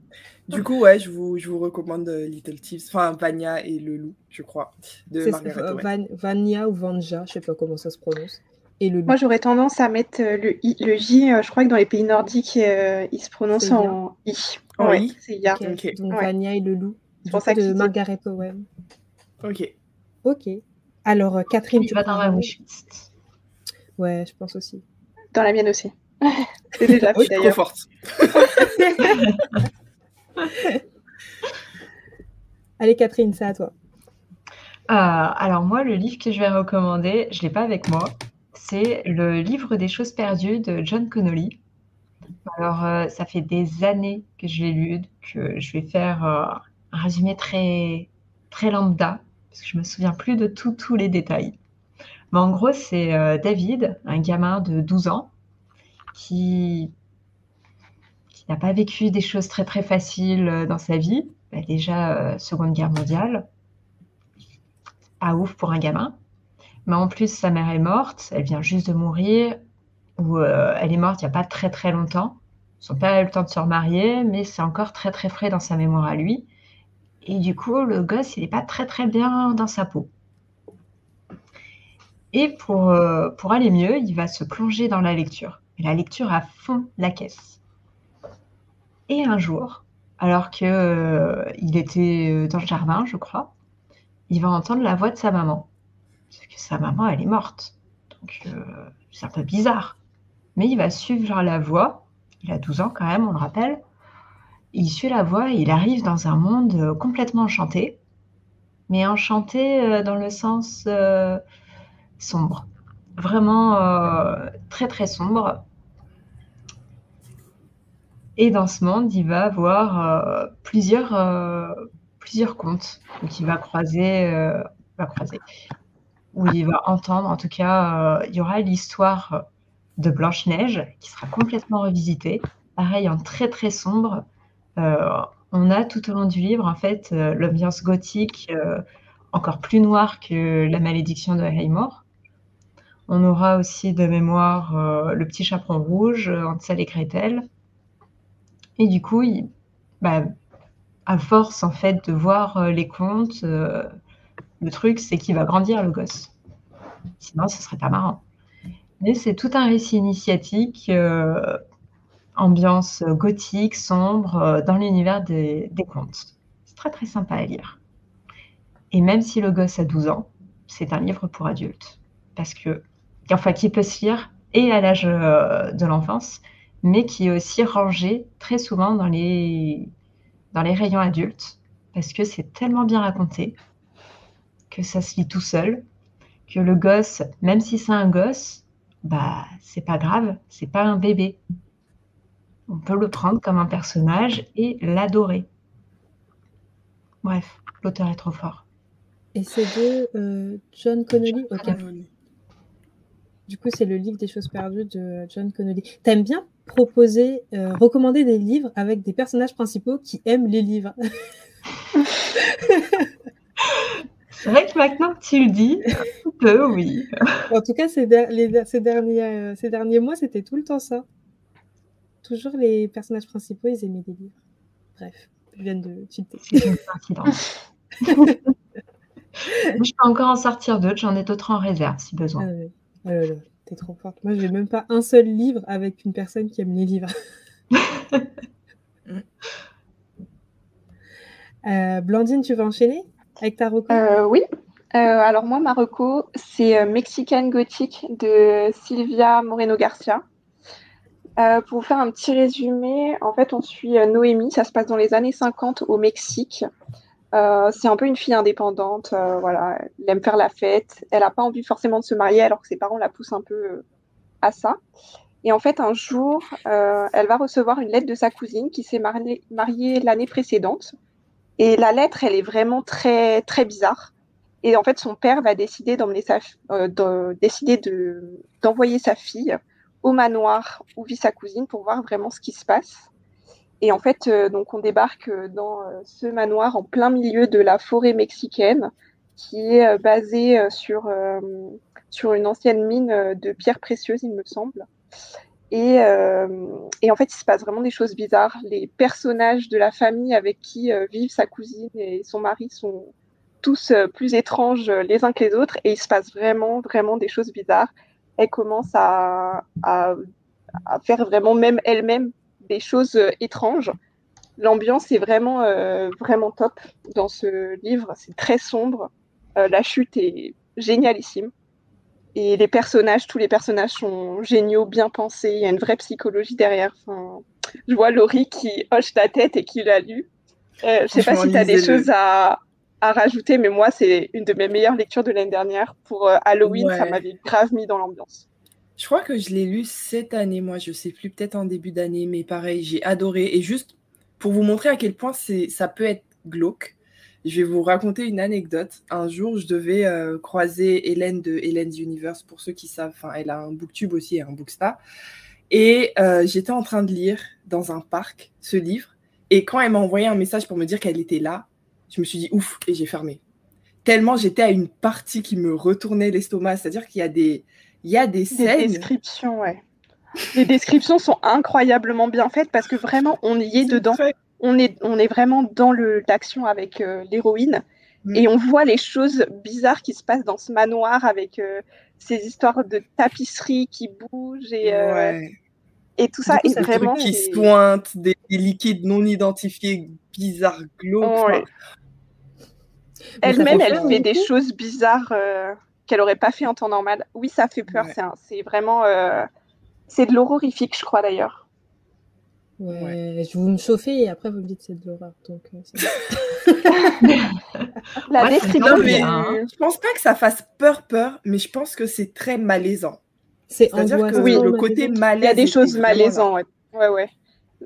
Du coup, ouais, je vous, je vous recommande euh, Little Thieves, enfin Vania et le loup, je crois, de Margaret Van, Vania ou Vanja, je sais pas comment ça se prononce. Et le Moi, j'aurais tendance à mettre euh, le, I, le J, je crois que dans les pays nordiques, il se prononce en I. Oui, c'est Ya. Donc Vania et le loup. C'est pour ça de Margaret Owen. Ok. Ok. Alors, Catherine, tu vas dans la wishlist. Ouais, je pense aussi. Dans la mienne aussi. c'est déjà fait d'ailleurs. Trop forte. Allez, Catherine, c'est à toi. Euh, alors moi, le livre que je vais recommander, je ne l'ai pas avec moi, c'est le livre des choses perdues de John Connolly. Alors, euh, ça fait des années que je l'ai lu, que je vais faire euh, un résumé très, très lambda, parce que je me souviens plus de tous les détails. Mais en gros, c'est David, un gamin de 12 ans, qui n'a pas vécu des choses très très faciles euh, dans sa vie. Bah, déjà, euh, Seconde Guerre mondiale, pas ouf pour un gamin. Mais en plus, sa mère est morte, elle vient juste de mourir, ou euh, elle est morte il n'y a pas très très longtemps. Son père a eu le temps de se remarier, mais c'est encore très très frais dans sa mémoire à lui. Et du coup, le gosse, il n'est pas très très bien dans sa peau. Et pour, euh, pour aller mieux, il va se plonger dans la lecture. Et la lecture à fond la caisse. Et un jour, alors qu'il euh, était euh, dans le jardin, je crois, il va entendre la voix de sa maman. Parce que sa maman, elle est morte. Donc, c'est un peu bizarre. Mais il va suivre la voix. Il a 12 ans quand même, on le rappelle. Il suit la voix et il arrive dans un monde complètement enchanté. Mais enchanté dans le sens sombre. Vraiment très très sombre. Et dans ce monde, il va avoir plusieurs, plusieurs contes. Donc il va croiser, va croiser, où il va entendre, en tout cas, il y aura l'histoire de Blanche-Neige qui sera complètement revisitée. Pareil, en très très sombre. Euh, on a tout au long du livre, en fait, euh, l'ambiance gothique euh, encore plus noire que La malédiction de Haymor. On aura aussi de mémoire Le petit chaperon rouge, Hansel et Gretel. Et du coup, bah, à force en fait de voir les contes, le truc c'est qu'il va grandir le gosse. Sinon, ce serait pas marrant c'est tout un récit initiatique, euh, ambiance gothique, sombre, euh, dans l'univers des, contes. C'est très très sympa à lire. Et même si le gosse a 12 ans, c'est un livre pour adultes. Parce que, enfin, qui peut se lire et à l'âge euh, de l'enfance, mais qui est aussi rangé très souvent dans les, dans les rayons adultes, parce que c'est tellement bien raconté que ça se lit tout seul, que le gosse, même si c'est un gosse, bah c'est pas grave, c'est pas un bébé. On peut le prendre comme un personnage et l'adorer. Bref, l'auteur est trop fort. Et c'est de euh, John Connolly. Du coup, c'est le livre des choses perdues de John Connolly. T'aimes bien proposer, euh, recommander des livres avec des personnages principaux qui aiment les livres? C'est vrai que maintenant que tu le dis, un peu, oui. En tout cas, ces, derniers, euh, ces derniers mois, c'était tout le temps ça. Toujours les personnages principaux, ils aimaient des livres. Bref, je viens de. C'est une coïncidence. je peux encore en sortir d'autres, j'en ai d'autres en réserve si besoin. Ah, oh t'es trop forte. Moi, j'ai même pas un seul livre avec une personne qui aime les livres. Euh, Blandine, tu veux enchaîner avec ta reco? Euh, Oui. Euh, alors moi, ma reco, c'est Mexican Gothic de Sylvia Moreno Garcia. pour vous faire un petit résumé, en fait, on suit Noémie. Ça se passe dans les années 50 au Mexique. C'est un peu une fille indépendante. voilà, elle aime faire la fête. Elle n'a pas envie forcément de se marier, alors que ses parents la poussent un peu à ça. Et en fait, un jour, elle va recevoir une lettre de sa cousine qui s'est mariée l'année précédente. Et la lettre, elle est vraiment très, très bizarre. Et en fait, son père va décider d'emmener sa, euh, de, décider de, d'envoyer sa fille au manoir où vit sa cousine pour voir vraiment ce qui se passe. Et en fait, euh, donc on débarque dans euh, ce manoir en plein milieu de la forêt mexicaine, qui est basée sur, sur une ancienne mine de pierres précieuses, il me semble. Euh, et, en fait, il se passe vraiment des choses bizarres. Les personnages de la famille avec qui euh, vivent sa cousine et son mari sont tous euh, plus étranges les uns que les autres. Et il se passe vraiment, vraiment des choses bizarres. Elle commence à, à, faire vraiment même elle-même des choses étranges. L'ambiance est vraiment, vraiment top dans ce livre. C'est très sombre. la chute est génialissime. Et les personnages, tous les personnages sont géniaux, bien pensés. Il y a une vraie psychologie derrière. Enfin, je vois Laurie qui hoche la tête et qui l'a lu. Euh, je ne sais pas si tu as des choses à, à, rajouter, mais moi, c'est une de mes meilleures lectures de l'année dernière. Pour euh, Halloween, ça m'avait grave mis dans l'ambiance. Je crois que je l'ai lu cette année, moi, je sais plus, peut-être en début d'année, mais pareil, j'ai adoré. Et juste pour vous montrer à quel point ça peut être glauque, je vais vous raconter une anecdote. Un jour, je devais euh, croiser Hélène de Hélène's Universe, pour ceux qui savent. Enfin, elle a un booktube aussi et un bookstar. Et j'étais en train de lire dans un parc ce livre. Et quand elle m'a envoyé un message pour me dire qu'elle était là, je me suis dit ouf et j'ai fermé. Tellement j'étais à une partie qui me retournait l'estomac. C'est-à-dire qu'il y a des, il y a des, scènes. Des descriptions, ouais. Les descriptions sont incroyablement bien faites parce que vraiment, on y est, dedans. On est, on est vraiment dans l'action avec euh, l'héroïne. Mm. Et on voit les choses bizarres qui se passent dans ce manoir avec euh, ces histoires de tapisserie qui bougent et, euh, et tout ça. et vraiment, qui se pointent, des, liquides non identifiés bizarres, glauques. Elle-même, elle fait des choses bizarres qu'elle n'aurait pas fait en temps normal. Oui, ça fait peur. C'est vraiment. Euh, c'est de l'horrorifique, je crois d'ailleurs. Ouais, je vous me chauffer et après vous me dites c'est de l'horreur. Donc, euh, La description. Je pense pas que ça fasse peur, peur, mais je pense que c'est très malaisant. C'est-à-dire que oui, le côté malaisant. Il y a des choses malaisantes, ouais. ouais, ouais.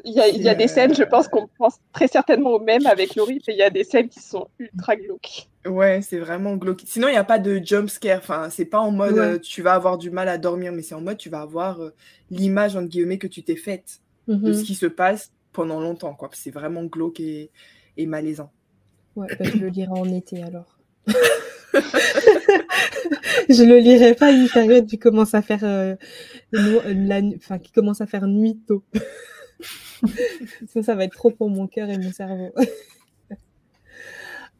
Il y a, il y a des scènes, je pense qu'on pense très certainement au même avec Laurie, et il y a des scènes qui sont ultra glauques. Ouais, c'est vraiment glauque. Sinon, il n'y a pas de jump scare. Enfin, c'est pas en mode euh, tu vas avoir du mal à dormir, mais c'est en mode tu vas avoir euh, l'image, entre guillemets, que tu t'es faite de ce mhm. qui se passe pendant longtemps. quoi. C'est vraiment glauque et, et malaisant. Ouais, bah, je le lirai en été alors. je le lirai pas une période qui commence à faire euh, la, enfin, qui commence à faire nuit tôt. ça, ça va être trop pour mon cœur et mon cerveau.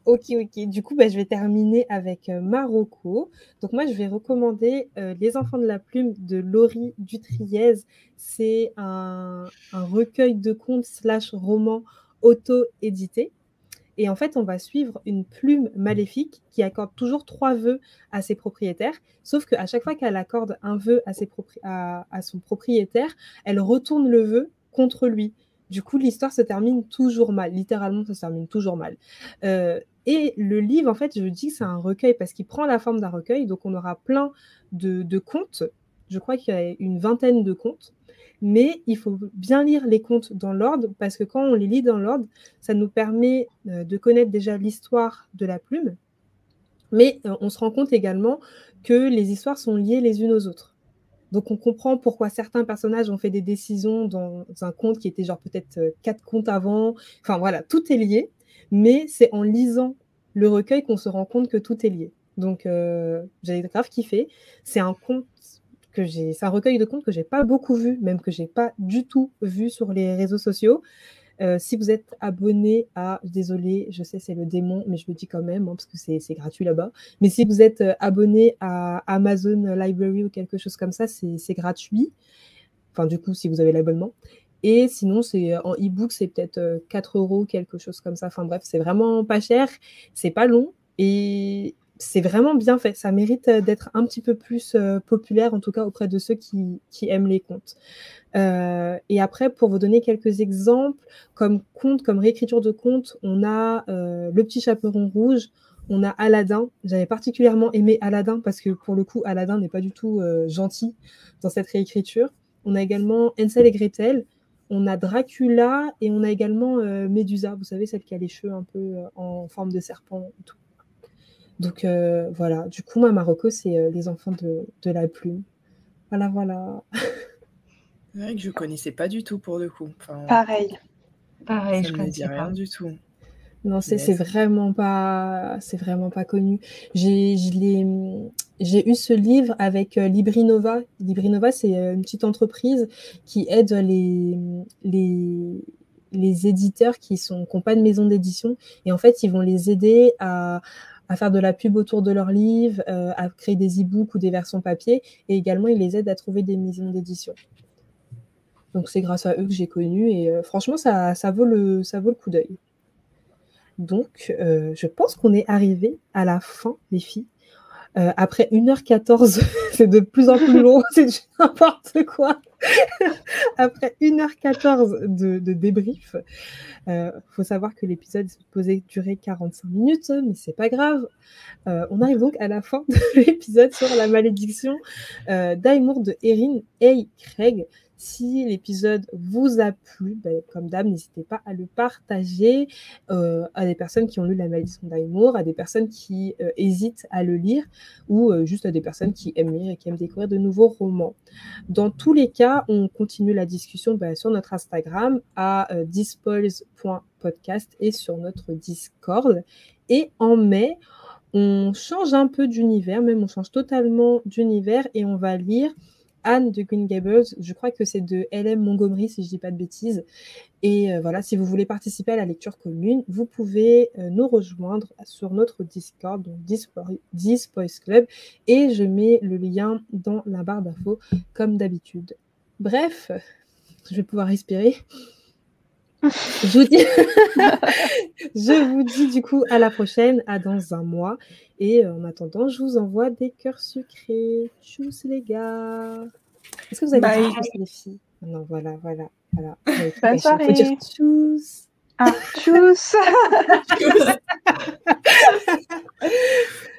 Ok, ok. Du coup, bah, je vais terminer avec euh, Marocco. Donc moi, je vais recommander euh, Les Enfants de la Plume de Laurie Dutriez. C'est un, recueil de contes slash roman auto-édité. Et en fait, on va suivre une plume maléfique qui accorde toujours trois vœux à ses propriétaires. Sauf qu'à chaque fois qu'elle accorde un vœu à, ses à, son propriétaire, elle retourne le vœu contre lui. Du coup, l'histoire se termine toujours mal. Littéralement, ça se termine toujours mal. Euh, et le livre, en fait, je dis que c'est un recueil parce qu'il prend la forme d'un recueil. Donc, on aura plein de, contes. Je crois qu'il y a une vingtaine de contes. Mais il faut bien lire les contes dans l'ordre parce que quand on les lit dans l'ordre, ça nous permet euh, de connaître déjà l'histoire de la plume. Mais euh, on se rend compte également que les histoires sont liées les unes aux autres. Donc on comprend pourquoi certains personnages ont fait des décisions dans un conte qui était genre peut-être euh, quatre contes avant. Enfin voilà, tout est lié mais c'est en lisant le recueil qu'on se rend compte que tout est lié. Donc, euh, j'avais grave kiffé. C'est un conte que c'est un recueil de contes que j'ai pas beaucoup vu, même que j'ai pas du tout vu sur les réseaux sociaux. Euh, si vous êtes abonné à, désolé, je sais c'est le démon, mais je le dis quand même hein, parce que c'est gratuit là-bas. Mais si vous êtes euh, abonné à Amazon Library ou quelque chose comme ça, c'est gratuit. Enfin, du coup, si vous avez l'abonnement. Et sinon, c'est euh, en e-book, c'est peut-être 4 euh, euros, quelque chose comme ça. Enfin bref, c'est vraiment pas cher, c'est pas long et c'est vraiment bien fait. Ça mérite euh, d'être un petit peu plus populaire, en tout cas auprès de ceux qui, aiment les contes. et après, pour vous donner quelques exemples, comme conte, comme réécriture de conte, on a Le Petit Chaperon Rouge, on a Aladdin. J'avais particulièrement aimé Aladdin parce que pour le coup, Aladdin n'est pas du tout gentil dans cette réécriture. On a également Ensel et Gretel, on a Dracula et on a également euh, Médusa, vous savez, celle qui a les cheveux un peu euh, en forme de serpent et tout. Donc euh, voilà, du coup, moi, Marocco, c'est les enfants de, la plume. Voilà, voilà. c'est vrai que je connaissais pas du tout pour le coup. Pareil. Pareil, je ne dis rien du tout. Non, c'est vraiment pas, c'est vraiment pas connu. J'ai eu ce livre avec euh, Librinova. Librinova, c'est euh, une petite entreprise qui aide les, les, les éditeurs qui sont n'ont pas de maison d'édition. Et en fait, ils vont les aider à, à faire de la pub autour de leurs livres, euh, à créer des e-books ou des versions papier. Et également, ils les aident à trouver des maisons d'édition. Donc, c'est grâce à eux que j'ai connu. Et franchement, ça, ça, vaut le, ça vaut le coup d'œil. Donc, euh, je pense qu'on est arrivé à la fin, les filles. Euh, après 1h14, c'est de plus en plus long, c'est n'importe quoi. après 1h14 de, débrief, il euh, faut savoir que l'épisode est supposé durer 45 minutes, mais c'est pas grave. on arrive donc à la fin de l'épisode sur la malédiction d'Aimour de Erin A. Craig. Si l'épisode vous a plu, ben, comme d'hab, n'hésitez pas à le partager euh, à des personnes qui ont lu La malédiction d'Aimour, à des personnes qui euh, hésitent à le lire ou euh, juste à des personnes qui aiment lire et qui aiment découvrir de nouveaux romans. Dans tous les cas, on continue la discussion ben, sur notre Instagram à dispoils.podcast et sur notre Discord. Et en mai, on change un peu d'univers, même on change totalement d'univers et on va lire Anne de Green Gables. Je crois que c'est de LM Montgomery, si je ne dis pas de bêtises. Et euh, voilà, si vous voulez participer à la lecture commune, vous pouvez euh, nous rejoindre sur notre Discord, donc Dispoise Club. Et je mets le lien dans la barre d'infos, comme d'habitude. Bref, je vais pouvoir respirer. Je vous, dis... je vous dis du coup à la prochaine, à dans un mois. Et euh, en attendant, je vous envoie des cœurs sucrés. Tchuss les gars. Est-ce que vous avez dit tchuss les filles? Non, voilà, voilà. voilà. Bonne soirée. dire tchuss. Ah, tchuss.